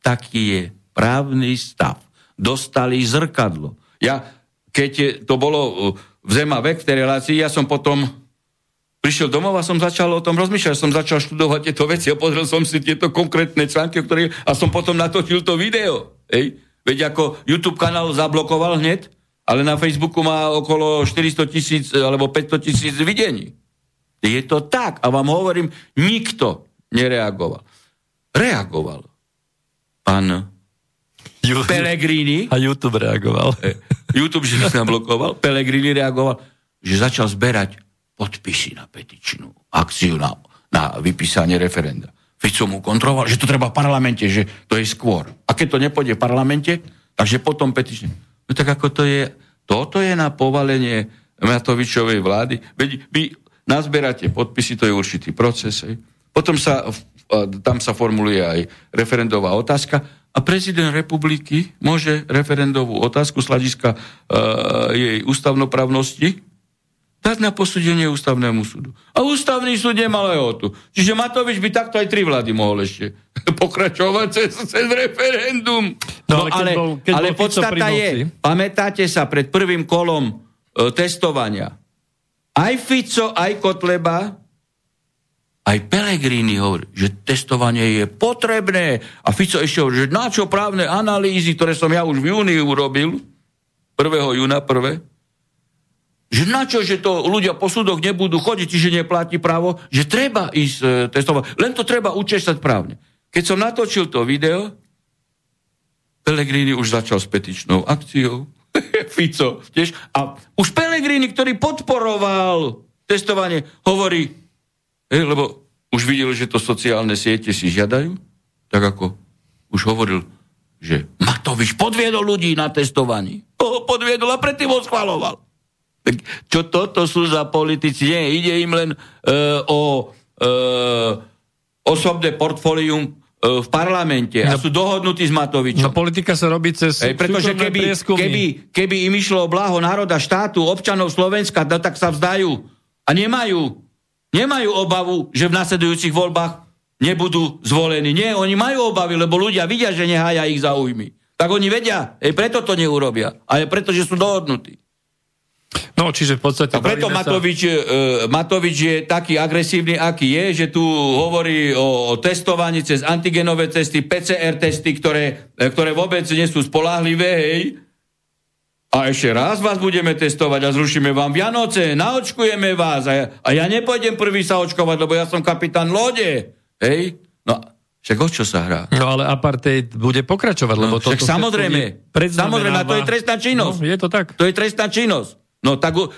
Taký je právny stav. Dostali zrkadlo. Ja, keď to bolo uh, v Zema vek v tej relácii, ja som potom prišiel domov a som začal o tom rozmýšľať, som začal študovať tieto veci a pozrel som si tieto konkrétne články, ktoré, a som potom natočil to video. Ej? Veď ako YouTube kanál zablokoval hneď, ale na Facebooku má okolo 400 tisíc alebo 500 tisíc videní. Je to tak. A vám hovorím, nikto nereagoval. Reagoval. Pán YouTube. Pellegrini. A YouTube reagoval. Eh, YouTube, že sa blokoval. Pellegrini reagoval, že začal zberať podpisy na petičnú akciu na, na vypísanie referenda. Fico mu kontroloval, že to treba v parlamente, že to je skôr. A keď to nepôjde v parlamente, takže potom petične. No tak ako to je, toto je na povalenie Matovičovej vlády. Veď vy nazberáte podpisy, to je určitý proces. Hej. Potom sa, tam sa formuluje aj referendová otázka a prezident republiky môže referendovú otázku z hľadiska uh, jej ústavnoprávnosti dať na posúdenie ústavnému súdu. A ústavný súd nemal tu. Čiže Matovič by takto aj tri vlády mohol ešte pokračovať cez, cez referendum. No, no ale, bol, ale bol podstata je, pamätáte sa pred prvým kolom e, testovania, aj Fico, aj Kotleba aj Pelegrini hovorí, že testovanie je potrebné. A Fico ešte hovorí, že na čo právne analýzy, ktoré som ja už v júni urobil, 1. júna prvé, že na čo, že to ľudia po súdoch nebudú chodiť, že neplatí právo, že treba ísť e, testovať. Len to treba učesať právne. Keď som natočil to video, Pelegrini už začal s petičnou akciou, Fico tiež, a už Pelegrini, ktorý podporoval testovanie, hovorí, hej, lebo už videl, že to sociálne siete si žiadajú, tak ako už hovoril, že Matovič podviedol ľudí na testovaní. Ho podviedol a predtým ho schvaloval. Tak čo toto sú za politici? Nie, ide im len uh, o uh, osobné portfólium e, v parlamente a no, sú dohodnutí s Matovičom. No politika sa robí cez Ej, pretože keby, keby, keby im išlo o blaho národa, štátu, občanov Slovenska, no tak sa vzdajú. A nemajú. Nemajú obavu, že v nasledujúcich voľbách nebudú zvolení. Nie, oni majú obavy, lebo ľudia vidia, že nehája ich záujmy. Tak oni vedia, aj preto to neurobia. A je preto, že sú dohodnutí. No, čiže v podstate... A preto Matovič, sa... uh, Matovič je taký agresívny, aký je, že tu hovorí o, o testovaní cez antigenové testy, PCR testy, ktoré, e, ktoré vôbec nie sú spolahlivé, hej, a ešte raz vás budeme testovať a zrušíme vám Vianoce, naočkujeme vás a ja, a ja nepôjdem prvý sa očkovať, lebo ja som kapitán lode. Hej? No, však o čo sa hrá? No ale apartheid bude pokračovať, lebo no, však samozrejme, samozrejme, to je trestná činnosť. No, je to tak. To je trestná činnosť. No tak uh,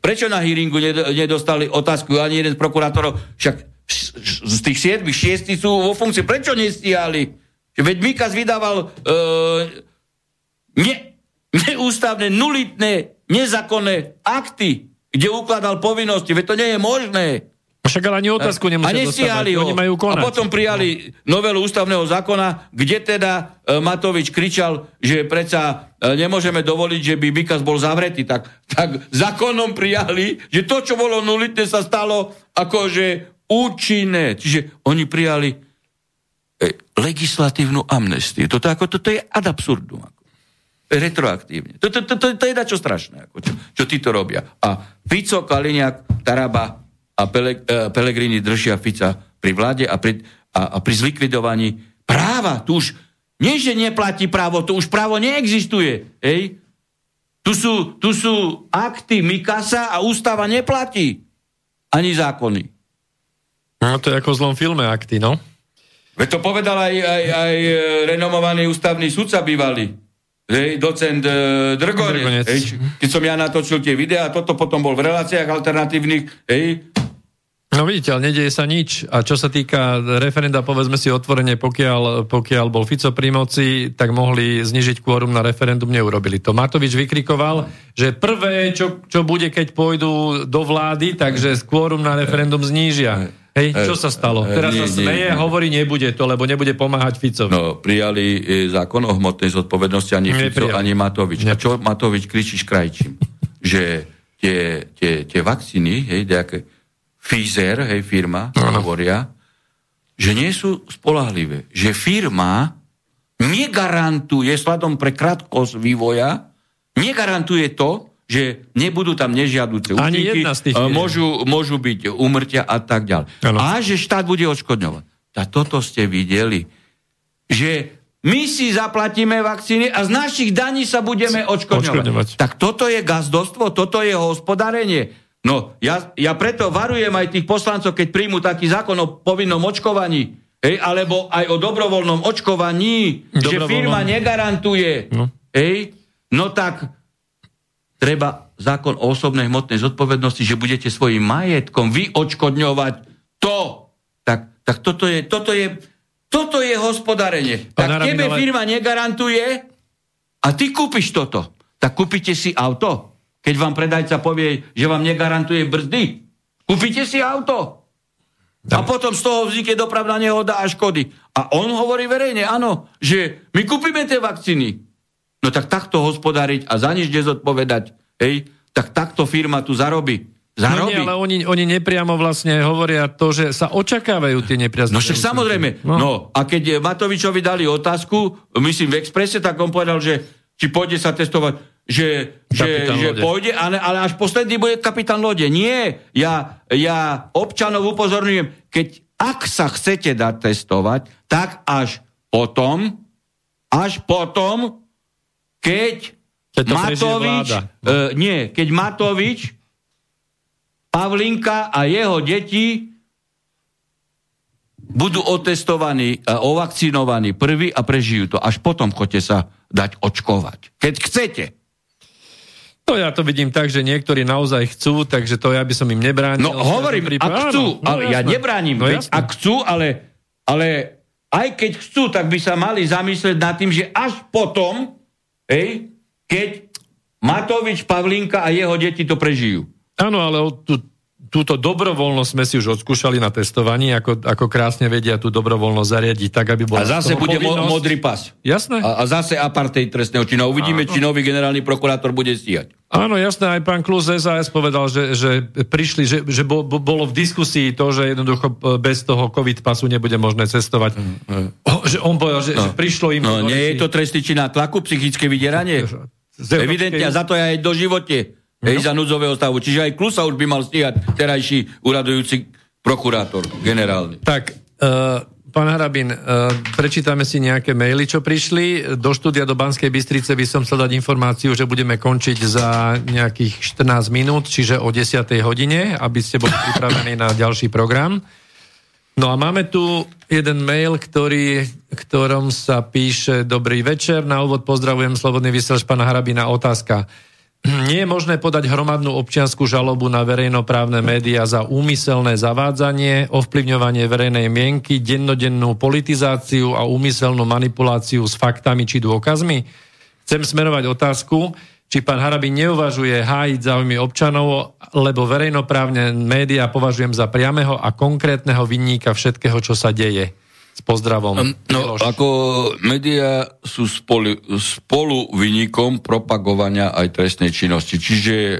prečo na hearingu nedostali otázku ani jeden z prokurátorov, však z tých siedmých, šiesti sú vo funkcii, prečo nestíhali? Veď Mikas vydával uh, ne, neústavné, nulitné, nezákonné akty, kde ukladal povinnosti. Veď to nie je možné. Však ale ani otázku nemusia a dostávať. Ho. Oni majú konať. A potom prijali novelu ústavného zákona, kde teda e, Matovič kričal, že predsa e, nemôžeme dovoliť, že by Bikas bol zavretý. Tak, tak zákonom prijali, že to, čo bolo nulitné, sa stalo akože účinné. Čiže oni prijali e, legislatívnu amnestiu. Toto, ako, toto je ad absurdum. Ako retroaktívne. To, to, to, to, to je dačo strašné, ako čo, čo títo robia. A Fico, Kaliňák, Taraba a Pele, uh, Pelegrini držia Fica pri vláde a pri, a, a pri zlikvidovaní práva. Tu už nie, že neplatí právo, tu už právo neexistuje. Hej? Tu, sú, tu sú akty Mikasa a ústava neplatí. Ani zákony. No to je ako v zlom filme akty, no. Veď to povedal aj, aj, aj e, renomovaný ústavný sudca bývalý hej, docent e, Drgonec, hej, keď som ja natočil tie videá, toto potom bol v reláciách alternatívnych, hej. No vidíte, ale nedieje sa nič. A čo sa týka referenda, povedzme si otvorene, pokiaľ, pokiaľ bol Fico pri moci, tak mohli znižiť kvórum na referendum, neurobili to. Matovič vykrikoval, že prvé, čo, čo bude, keď pôjdu do vlády, takže kvórum na referendum znížia. Hej, čo sa stalo? E, Teraz nie, sa smeje, nie, hovorí, nebude to, lebo nebude pomáhať Ficovi. No, prijali e, zákon o hmotnej zodpovednosti ani Fico, ani Matovič. A čo Matovič kričíš krajčím? že tie, tie, tie vakcíny, hej, nejaké Pfizer, hej, firma, ano. hovoria, že nie sú spolahlivé. Že firma negarantuje, sladom pre krátkosť vývoja, negarantuje to, že nebudú tam nežiaduce účinky, môžu, môžu byť umrtia a tak ďalej. Ano. A že štát bude odškodňovať. A toto ste videli, že my si zaplatíme vakcíny a z našich daní sa budeme odškodňovať. odškodňovať. Tak toto je gazdostvo, toto je hospodárenie. No, ja, ja preto varujem aj tých poslancov, keď príjmu taký zákon o povinnom očkovaní, hej, alebo aj o dobrovoľnom očkovaní, dobrovoľnom. že firma negarantuje, no. hej, no tak treba zákon o osobnej hmotnej zodpovednosti, že budete svojim majetkom vy odškodňovať to. Tak, tak toto je, toto je, toto je hospodárenie. Tak tebe firma negarantuje a ty kúpiš toto. Tak kúpite si auto. Keď vám predajca povie, že vám negarantuje brzdy, kúpite si auto. A potom z toho vznikne dopravná nehoda a škody. A on hovorí verejne, áno, že my kúpime tie vakcíny. No tak takto hospodáriť a za nič nezodpovedať, hej, tak takto firma tu zarobí. Zarobí. No nie, ale oni, oni nepriamo vlastne hovoria to, že sa očakávajú tie nepriaznivé. No však samozrejme. No. no a keď Matovičovi dali otázku, myslím v Expresse, tak on povedal, že či pôjde sa testovať, že, že, že pôjde, ale, ale až posledný bude kapitán lode. Nie, ja, ja občanov upozorňujem, keď ak sa chcete dať testovať, tak až potom, až potom, keď, keď Matovič, uh, nie, keď Matovič, Pavlinka a jeho deti budú otestovaní, uh, ovakcinovaní prvý a prežijú to. Až potom chodte sa dať očkovať. Keď chcete. No ja to vidím tak, že niektorí naozaj chcú, takže to ja by som im nebránil. No hovorím, prípad, ak chcú, áno, no, ale jasné. ja nebránim, no, veď, ak chcú, ale, ale aj keď chcú, tak by sa mali zamyslieť nad tým, že až potom, hej, keď Matovič, Pavlinka a jeho deti to prežijú. Áno, ale tu túto dobrovoľnosť sme si už odskúšali na testovaní, ako, ako krásne vedia tú dobrovoľnosť zariadiť tak, aby bola... A zase bude mo- modrý pas. Jasné. A, a zase apartheid trestného činu. Uvidíme, Áno. či nový generálny prokurátor bude stíhať. Áno, jasné, aj pán Klus SAS povedal, že, že prišli, že, že bo, bo, bolo v diskusii to, že jednoducho e, bez toho COVID pasu nebude možné cestovať. Mm, mm. O, že on povedal, že, no. že prišlo im... No, nie je to trestný na tlaku, psychické vydieranie? Evidentne, a za to aj do živote. Hej, no. za núdzového stavu. Čiže aj Klusa už by mal stíhať terajší uradujúci prokurátor generálny. Tak, uh, pán Harabin, uh, prečítame si nejaké maily, čo prišli. Do štúdia do Banskej Bystrice by som chcel dať informáciu, že budeme končiť za nejakých 14 minút, čiže o 10. hodine, aby ste boli pripravení na ďalší program. No a máme tu jeden mail, ktorý, ktorom sa píše Dobrý večer, na úvod pozdravujem Slobodný vysielač pána Harabina, otázka. Nie je možné podať hromadnú občianskú žalobu na verejnoprávne médiá za úmyselné zavádzanie, ovplyvňovanie verejnej mienky, dennodennú politizáciu a úmyselnú manipuláciu s faktami či dôkazmi? Chcem smerovať otázku, či pán Harabin neuvažuje hájiť záujmy občanov, lebo verejnoprávne médiá považujem za priameho a konkrétneho vinníka všetkého, čo sa deje. S pozdravom. No, ako médiá sú spolu, spolu vynikom propagovania aj trestnej činnosti. Čiže e,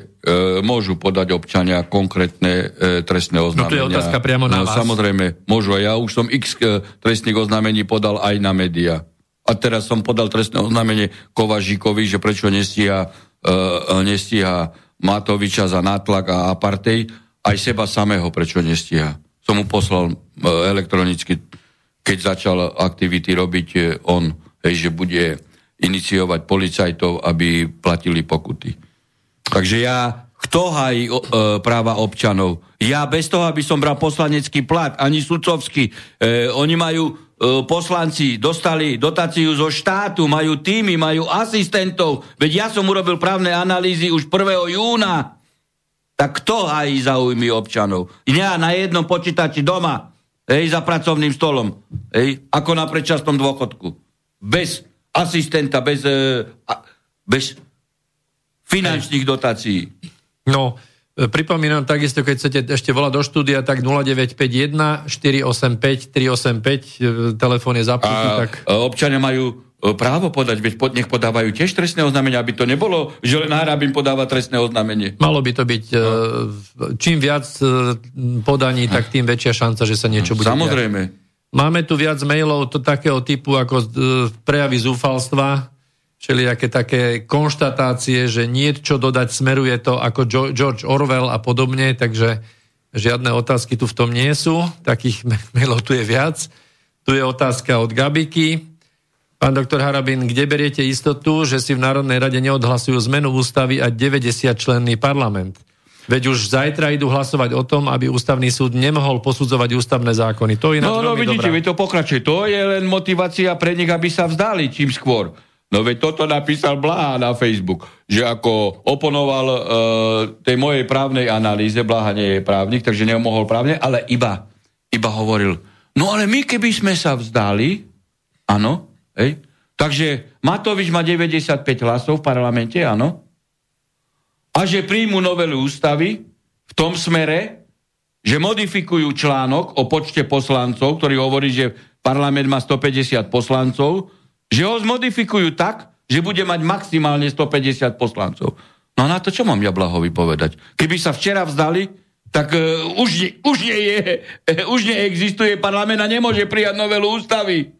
môžu podať občania konkrétne e, trestné oznámenia. No to je otázka priamo na no, vás. Samozrejme, môžu. Ja už som x e, trestných oznámení podal aj na médiá. A teraz som podal trestné oznámenie Kovažíkovi, že prečo nestíha, e, nestíha Matoviča za nátlak a apartej, aj seba samého prečo nestíha. Som mu poslal e, elektronicky keď začal aktivity robiť e, on, hej, že bude iniciovať policajtov, aby platili pokuty. Takže ja, kto hají e, práva občanov? Ja bez toho, aby som bral poslanecký plat, ani sudcovský. E, oni majú, poslanci dostali dotáciu zo štátu, majú týmy, majú asistentov. Veď ja som urobil právne analýzy už 1. júna. Tak kto hají záujmy občanov? Ja na jednom počítači doma Hej, za pracovným stolom. Hej, ako na predčasnom dôchodku. Bez asistenta, bez, e, bez finančných dotácií. No, e, pripomínam takisto, keď chcete ešte volať do štúdia, tak 0951 485 385, telefón je zapnutý. tak... občania majú právo podať, veď pod, nech podávajú tiež trestné oznámenie, aby to nebolo, že len Harabin podáva trestné oznámenie. Malo by to byť, no. E, čím viac e, podaní, tak tým väčšia šanca, že sa niečo bude Samozrejme. Diať. Máme tu viac mailov to, takého typu ako prejavy zúfalstva, čili aké také konštatácie, že niečo dodať smeruje to ako George Orwell a podobne, takže žiadne otázky tu v tom nie sú, takých mailov tu je viac. Tu je otázka od Gabiky, Pán doktor Harabin, kde beriete istotu, že si v Národnej rade neodhlasujú zmenu ústavy a 90 členný parlament? Veď už zajtra idú hlasovať o tom, aby ústavný súd nemohol posudzovať ústavné zákony. To je no, no vidíte, vy to pokračuje. To je len motivácia pre nich, aby sa vzdali čím skôr. No veď toto napísal Blaha na Facebook, že ako oponoval uh, tej mojej právnej analýze, Blaha nie je právnik, takže nemohol právne, ale iba, iba hovoril, no ale my keby sme sa vzdali, áno, Hej? Takže Matovič má 95 hlasov v parlamente, áno. A že príjmu novelu ústavy v tom smere, že modifikujú článok o počte poslancov, ktorý hovorí, že parlament má 150 poslancov, že ho zmodifikujú tak, že bude mať maximálne 150 poslancov. No a na to čo mám ja Blahovi povedať? Keby sa včera vzdali, tak uh, už, už, nie je, uh, už neexistuje parlament a nemôže prijať novelu ústavy.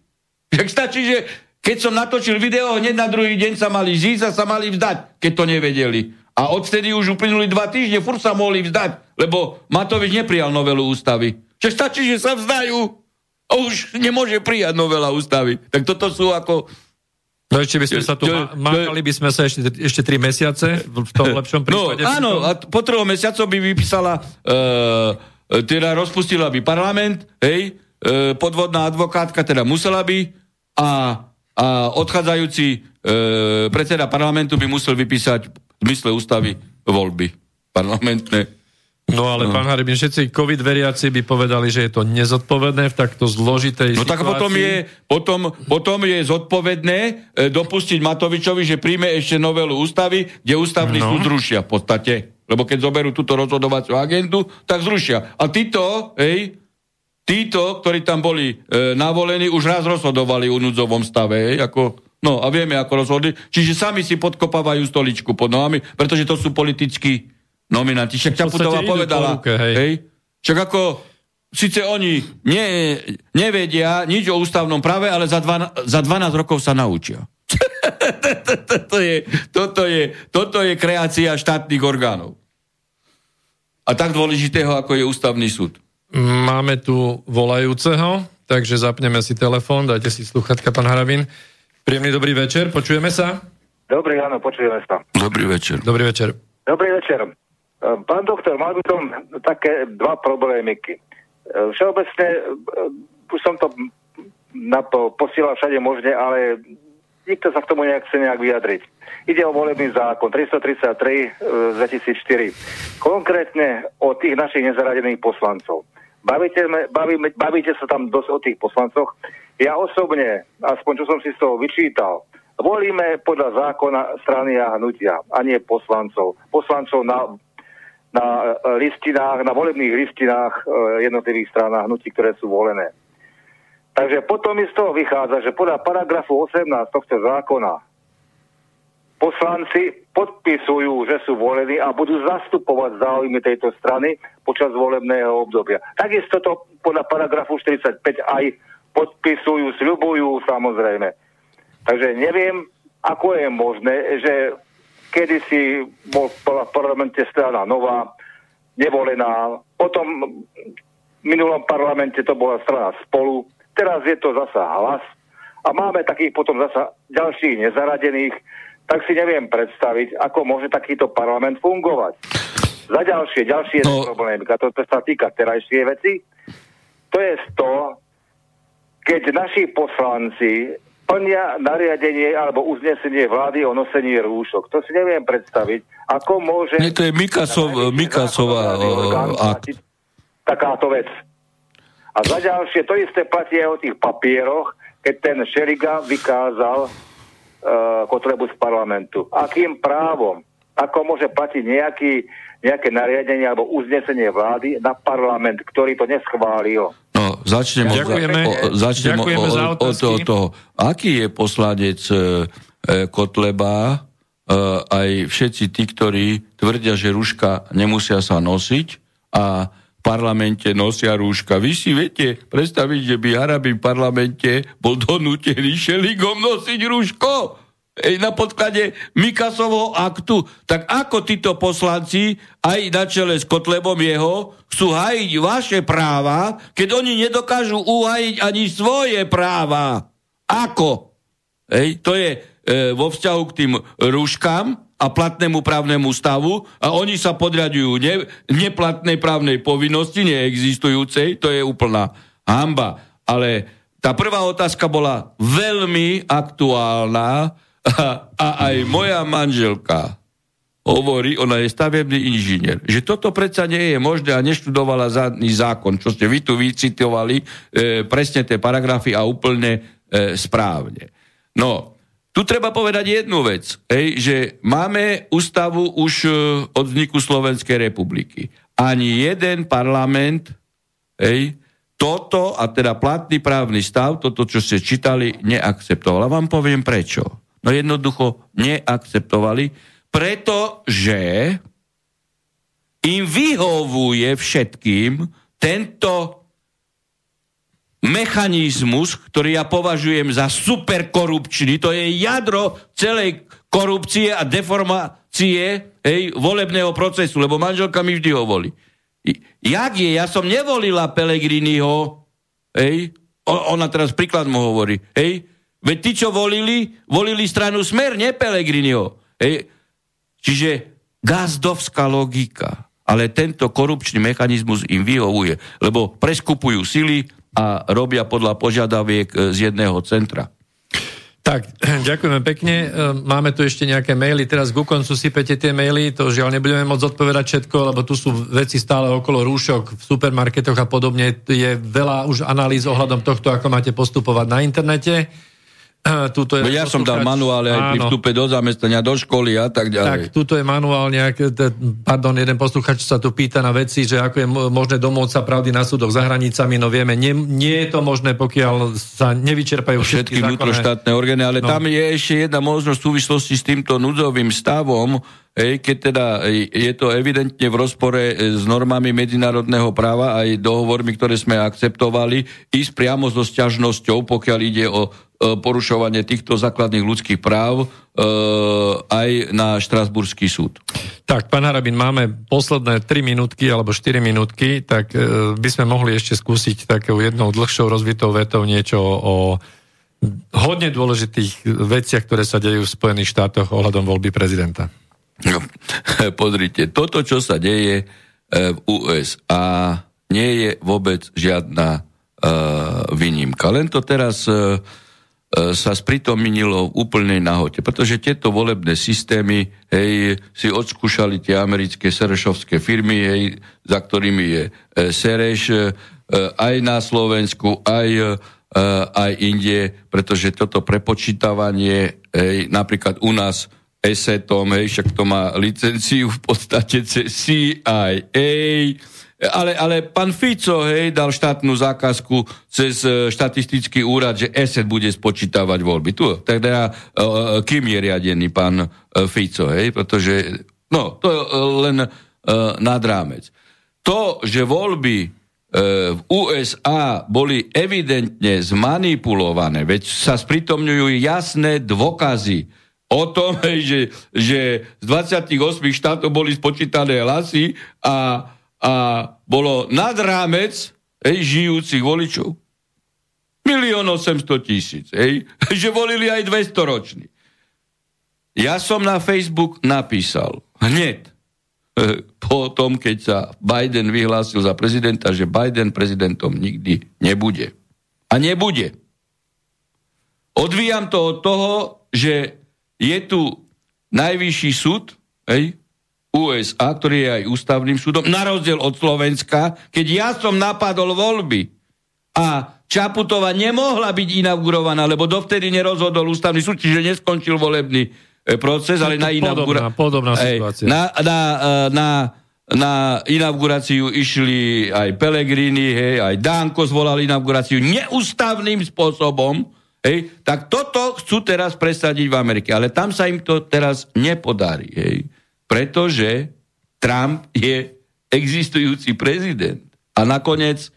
Tak stačí, že keď som natočil video, hneď na druhý deň sa mali zísť a sa mali vzdať, keď to nevedeli. A odvtedy už uplynuli dva týždne, fur sa mohli vzdať, lebo Matovič neprijal novelu ústavy. Že stačí, že sa vzdajú a už nemôže prijať novela ústavy. Tak toto sú ako... No ešte by sme sa tu, mákali by sme sa ešte, ešte tri mesiace, v tom lepšom prípade. No áno, a po troch mesiacoch by vypísala, uh, teda rozpustila by parlament, hej, uh, podvodná advokátka teda musela by a, a odchádzajúci uh, predseda parlamentu by musel vypísať v zmysle ústavy voľby parlamentné. No ale no. pán Haribin, všetci COVID veriaci by povedali, že je to nezodpovedné v takto zložitej no, situácii. No tak potom je, potom, potom je zodpovedné e, dopustiť Matovičovi, že príjme ešte novelu ústavy, kde ústavný no. súd zrušia v podstate. Lebo keď zoberú túto rozhodovaciu agendu, tak zrušia. A títo, hej, títo, ktorí tam boli e, navolení, už raz rozhodovali o núdzovom stave, hej, ako, no a vieme, ako rozhodli. Čiže sami si podkopávajú stoličku pod nohami, pretože to sú politickí nominanti. Však Čaputová povedala, ruke, hej. hej. Však ako, síce oni nie, nevedia nič o ústavnom práve, ale za, dva, za 12 rokov sa naučia. toto, je, toto, je, toto je kreácia štátnych orgánov. A tak dôležitého, ako je ústavný súd. Máme tu volajúceho, takže zapneme si telefón, dajte si sluchatka, pán Harabin. Príjemný dobrý večer, počujeme sa? Dobrý, áno, počujeme sa. Dobrý večer. Dobrý večer. Dobrý večer. Ehm, pán doktor, mal by som také dva problémiky. Ehm, všeobecne, ehm, už som to na to posielal všade možne, ale nikto sa k tomu nejak chce nejak vyjadriť. Ide o volebný zákon 333 z 2004. Konkrétne o tých našich nezaradených poslancov. Bavíte, bavíte, bavíte sa tam dosť o tých poslancoch. Ja osobne, aspoň čo som si z toho vyčítal, volíme podľa zákona strany a hnutia, a nie poslancov. Poslancov na na e, listinách, na volebných listinách e, jednotlivých strán a hnutí, ktoré sú volené. Takže potom mi z toho vychádza, že podľa paragrafu 18 tohto zákona poslanci podpisujú, že sú volení a budú zastupovať záujmy tejto strany počas volebného obdobia. Takisto to podľa paragrafu 45 aj podpisujú, sľubujú samozrejme. Takže neviem, ako je možné, že kedy si bol v parlamente strana nová, nevolená, potom v minulom parlamente to bola strana spolu, teraz je to zasa hlas a máme takých potom zasa ďalších nezaradených, tak si neviem predstaviť, ako môže takýto parlament fungovať. Za ďalšie, ďalšie no. problém, to, to sa týka terajšie veci, to je to, keď naši poslanci plnia nariadenie alebo uznesenie vlády o nosení rúšok. To si neviem predstaviť. Ako môže... Nie, to je Mikasov, Mikasová akt. Takáto vec. A za ďalšie, to isté platí aj o tých papieroch, keď ten Šeriga vykázal uh, Kotlebu z parlamentu. Akým právom? Ako môže platiť nejaký, nejaké nariadenie alebo uznesenie vlády na parlament, ktorý to neschválil? No, začnem, ďakujeme, o, začnem ďakujeme o, o, od, od toho. Aký je poslanec e, Kotleba, e, aj všetci tí, ktorí tvrdia, že rúška nemusia sa nosiť a parlamente nosia rúška. Vy si viete predstaviť, že by Arabi v parlamente bol donútený šeligom nosiť rúško? na podklade Mikasovho aktu. Tak ako títo poslanci, aj na čele s Kotlebom jeho, chcú hajiť vaše práva, keď oni nedokážu uhajiť ani svoje práva? Ako? Ej, to je e, vo vzťahu k tým rúškam a platnému právnemu stavu a oni sa podriadujú ne, neplatnej právnej povinnosti, neexistujúcej, to je úplná hamba. Ale tá prvá otázka bola veľmi aktuálna, a, a aj moja manželka hovorí, ona je stavebný inžinier, že toto predsa nie je možné a neštudovala zadný zákon, čo ste vy tu vycitovali, e, presne tie paragrafy a úplne e, správne. No, tu treba povedať jednu vec, ej, že máme ústavu už e, od vzniku Slovenskej republiky. Ani jeden parlament ej, toto, a teda platný právny stav, toto, čo ste čítali, neakceptoval. A vám poviem prečo. No jednoducho neakceptovali, pretože im vyhovuje všetkým tento mechanizmus, ktorý ja považujem za superkorupčný, to je jadro celej korupcie a deformácie hej, volebného procesu, lebo manželka mi vždy hovorí. Jak je? Ja som nevolila Pelegriniho, hej, ona teraz príklad mu hovorí, hej, veď tí, čo volili, volili stranu Smer, nie Pelegriniho, hej. Čiže gazdovská logika, ale tento korupčný mechanizmus im vyhovuje, lebo preskupujú sily a robia podľa požiadaviek e, z jedného centra. Tak, ďakujeme pekne. E, máme tu ešte nejaké maily. Teraz ku koncu sypete tie maily. To žiaľ nebudeme môcť odpovedať všetko, lebo tu sú veci stále okolo rúšok v supermarketoch a podobne. Je veľa už analýz ohľadom tohto, ako máte postupovať na internete. Tuto je ja som dal manuály aj pri vstupe do zamestnania, do školy a tak ďalej. Tak, tuto je manuál nejak, pardon, jeden posluchač sa tu pýta na veci, že ako je možné domôcť sa pravdy na súdoch za hranicami, no vieme, nie, nie je to možné, pokiaľ sa nevyčerpajú všetky, všetky vnútroštátne orgány, ale no. tam je ešte jedna možnosť v súvislosti s týmto núdzovým stavom, Hej, keď teda je to evidentne v rozpore e, s normami medzinárodného práva aj dohovormi, ktoré sme akceptovali, ísť priamo so sťažnosťou, pokiaľ ide o porušovanie týchto základných ľudských práv e, aj na Štrasburský súd. Tak, pán Harabin, máme posledné 3 minútky alebo 4 minútky, tak e, by sme mohli ešte skúsiť takou jednou dlhšou rozvitou vetou niečo o hodne dôležitých veciach, ktoré sa dejú v Spojených štátoch ohľadom voľby prezidenta. No, pozrite, toto, čo sa deje v USA, nie je vôbec žiadna uh, výnimka. Len to teraz uh, E, sa spritomnilo v úplnej nahote, pretože tieto volebné systémy hej, si odskúšali tie americké serešovské firmy, hej, za ktorými je e, Sereš, e, aj na Slovensku, aj, e, aj inde, pretože toto prepočítavanie, hej, napríklad u nás ESETom, hej, však to má licenciu v podstate cez CIA, ale, ale pán Fico hej, dal štátnu zákazku cez e, štatistický úrad, že ESET bude spočítavať voľby. Tu, teda uh, kým je riadený pán Fico, hej, pretože, no, to je len nad rámec. To, že voľby v USA boli evidentne zmanipulované, veď sa spritomňujú jasné dôkazy o tom, že, že z 28 štátov boli spočítané hlasy a a bolo nad rámec hej, žijúcich voličov. Milión 800 tisíc, hej, že volili aj 200 roční. Ja som na Facebook napísal hneď po tom, keď sa Biden vyhlásil za prezidenta, že Biden prezidentom nikdy nebude. A nebude. Odvíjam to od toho, že je tu najvyšší súd, hej, USA, ktorý je aj ústavným súdom, na rozdiel od Slovenska, keď ja som napadol voľby a Čaputová nemohla byť inaugurovaná, lebo dovtedy nerozhodol ústavný súd, čiže neskončil volebný e, proces, ale na inauguráciu... Podobná, podobná situácia. Na, na, e, na, na inauguráciu išli aj Pelegrini, hej, aj Danko zvolal inauguráciu neústavným spôsobom, hej, tak toto chcú teraz presadiť v Amerike, ale tam sa im to teraz nepodarí. Hej pretože Trump je existujúci prezident. A nakoniec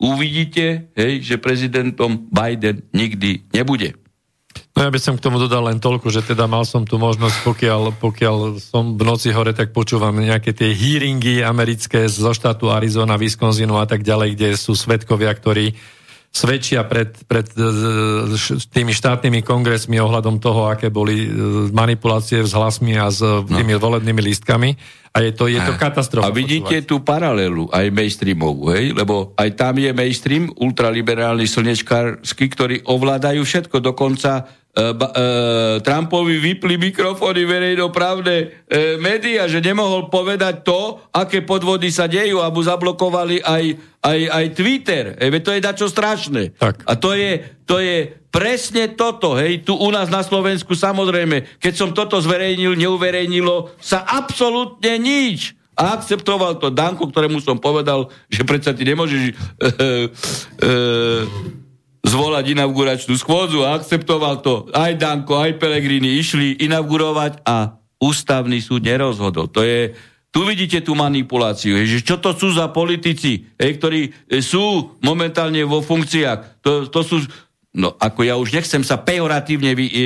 uvidíte, hej, že prezidentom Biden nikdy nebude. No ja by som k tomu dodal len toľko, že teda mal som tu možnosť, pokiaľ, pokiaľ som v noci hore, tak počúvam nejaké tie hearingy americké zo štátu Arizona, Wisconsinu a tak ďalej, kde sú svetkovia, ktorí svedčia pred, pred e, tými štátnymi kongresmi ohľadom toho, aké boli e, manipulácie s hlasmi a s no. tými volebnými lístkami. A je to, je to katastrofa. A vidíte počúvať. tú paralelu aj mainstreamovú, hej? lebo aj tam je mainstream, ultraliberálny slnečkársky, ktorí ovládajú všetko, dokonca uh, uh, Trumpovi vypli mikrofóny verejnoprávne uh, médiá, že nemohol povedať to, aké podvody sa dejú a mu zablokovali aj, aj, aj Twitter. Ej, to je dačo strašné. Tak. A to je, to je presne toto, hej, tu u nás na Slovensku samozrejme, keď som toto zverejnil, neuverejnilo sa absolútne nič. A akceptoval to Danko, ktorému som povedal, že predsa ty nemôžeš e, e, zvolať inauguračnú schôdzu a akceptoval to. Aj Danko, aj Pelegrini išli inaugurovať a ústavný súd nerozhodol. To je, tu vidíte tú manipuláciu, že čo to sú za politici, ktorí sú momentálne vo funkciách. To, to sú, no ako ja už nechcem sa pejoratívne vy, e, e,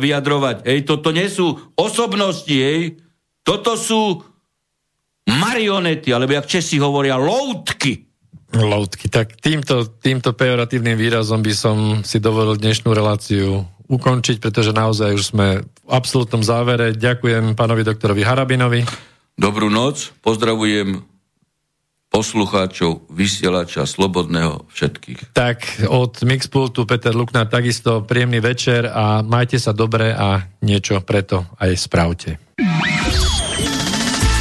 vyjadrovať, hej, toto nie sú osobnosti, hej, toto sú marionety, alebo jak Česi hovoria, loutky. Loutky. Tak týmto, týmto pejoratívnym výrazom by som si dovolil dnešnú reláciu ukončiť, pretože naozaj už sme v absolútnom závere. Ďakujem pánovi doktorovi Harabinovi. Dobrú noc, pozdravujem poslucháčov, vysielača, slobodného všetkých. Tak od Mixpultu Peter Lukna takisto príjemný večer a majte sa dobre a niečo preto aj spravte.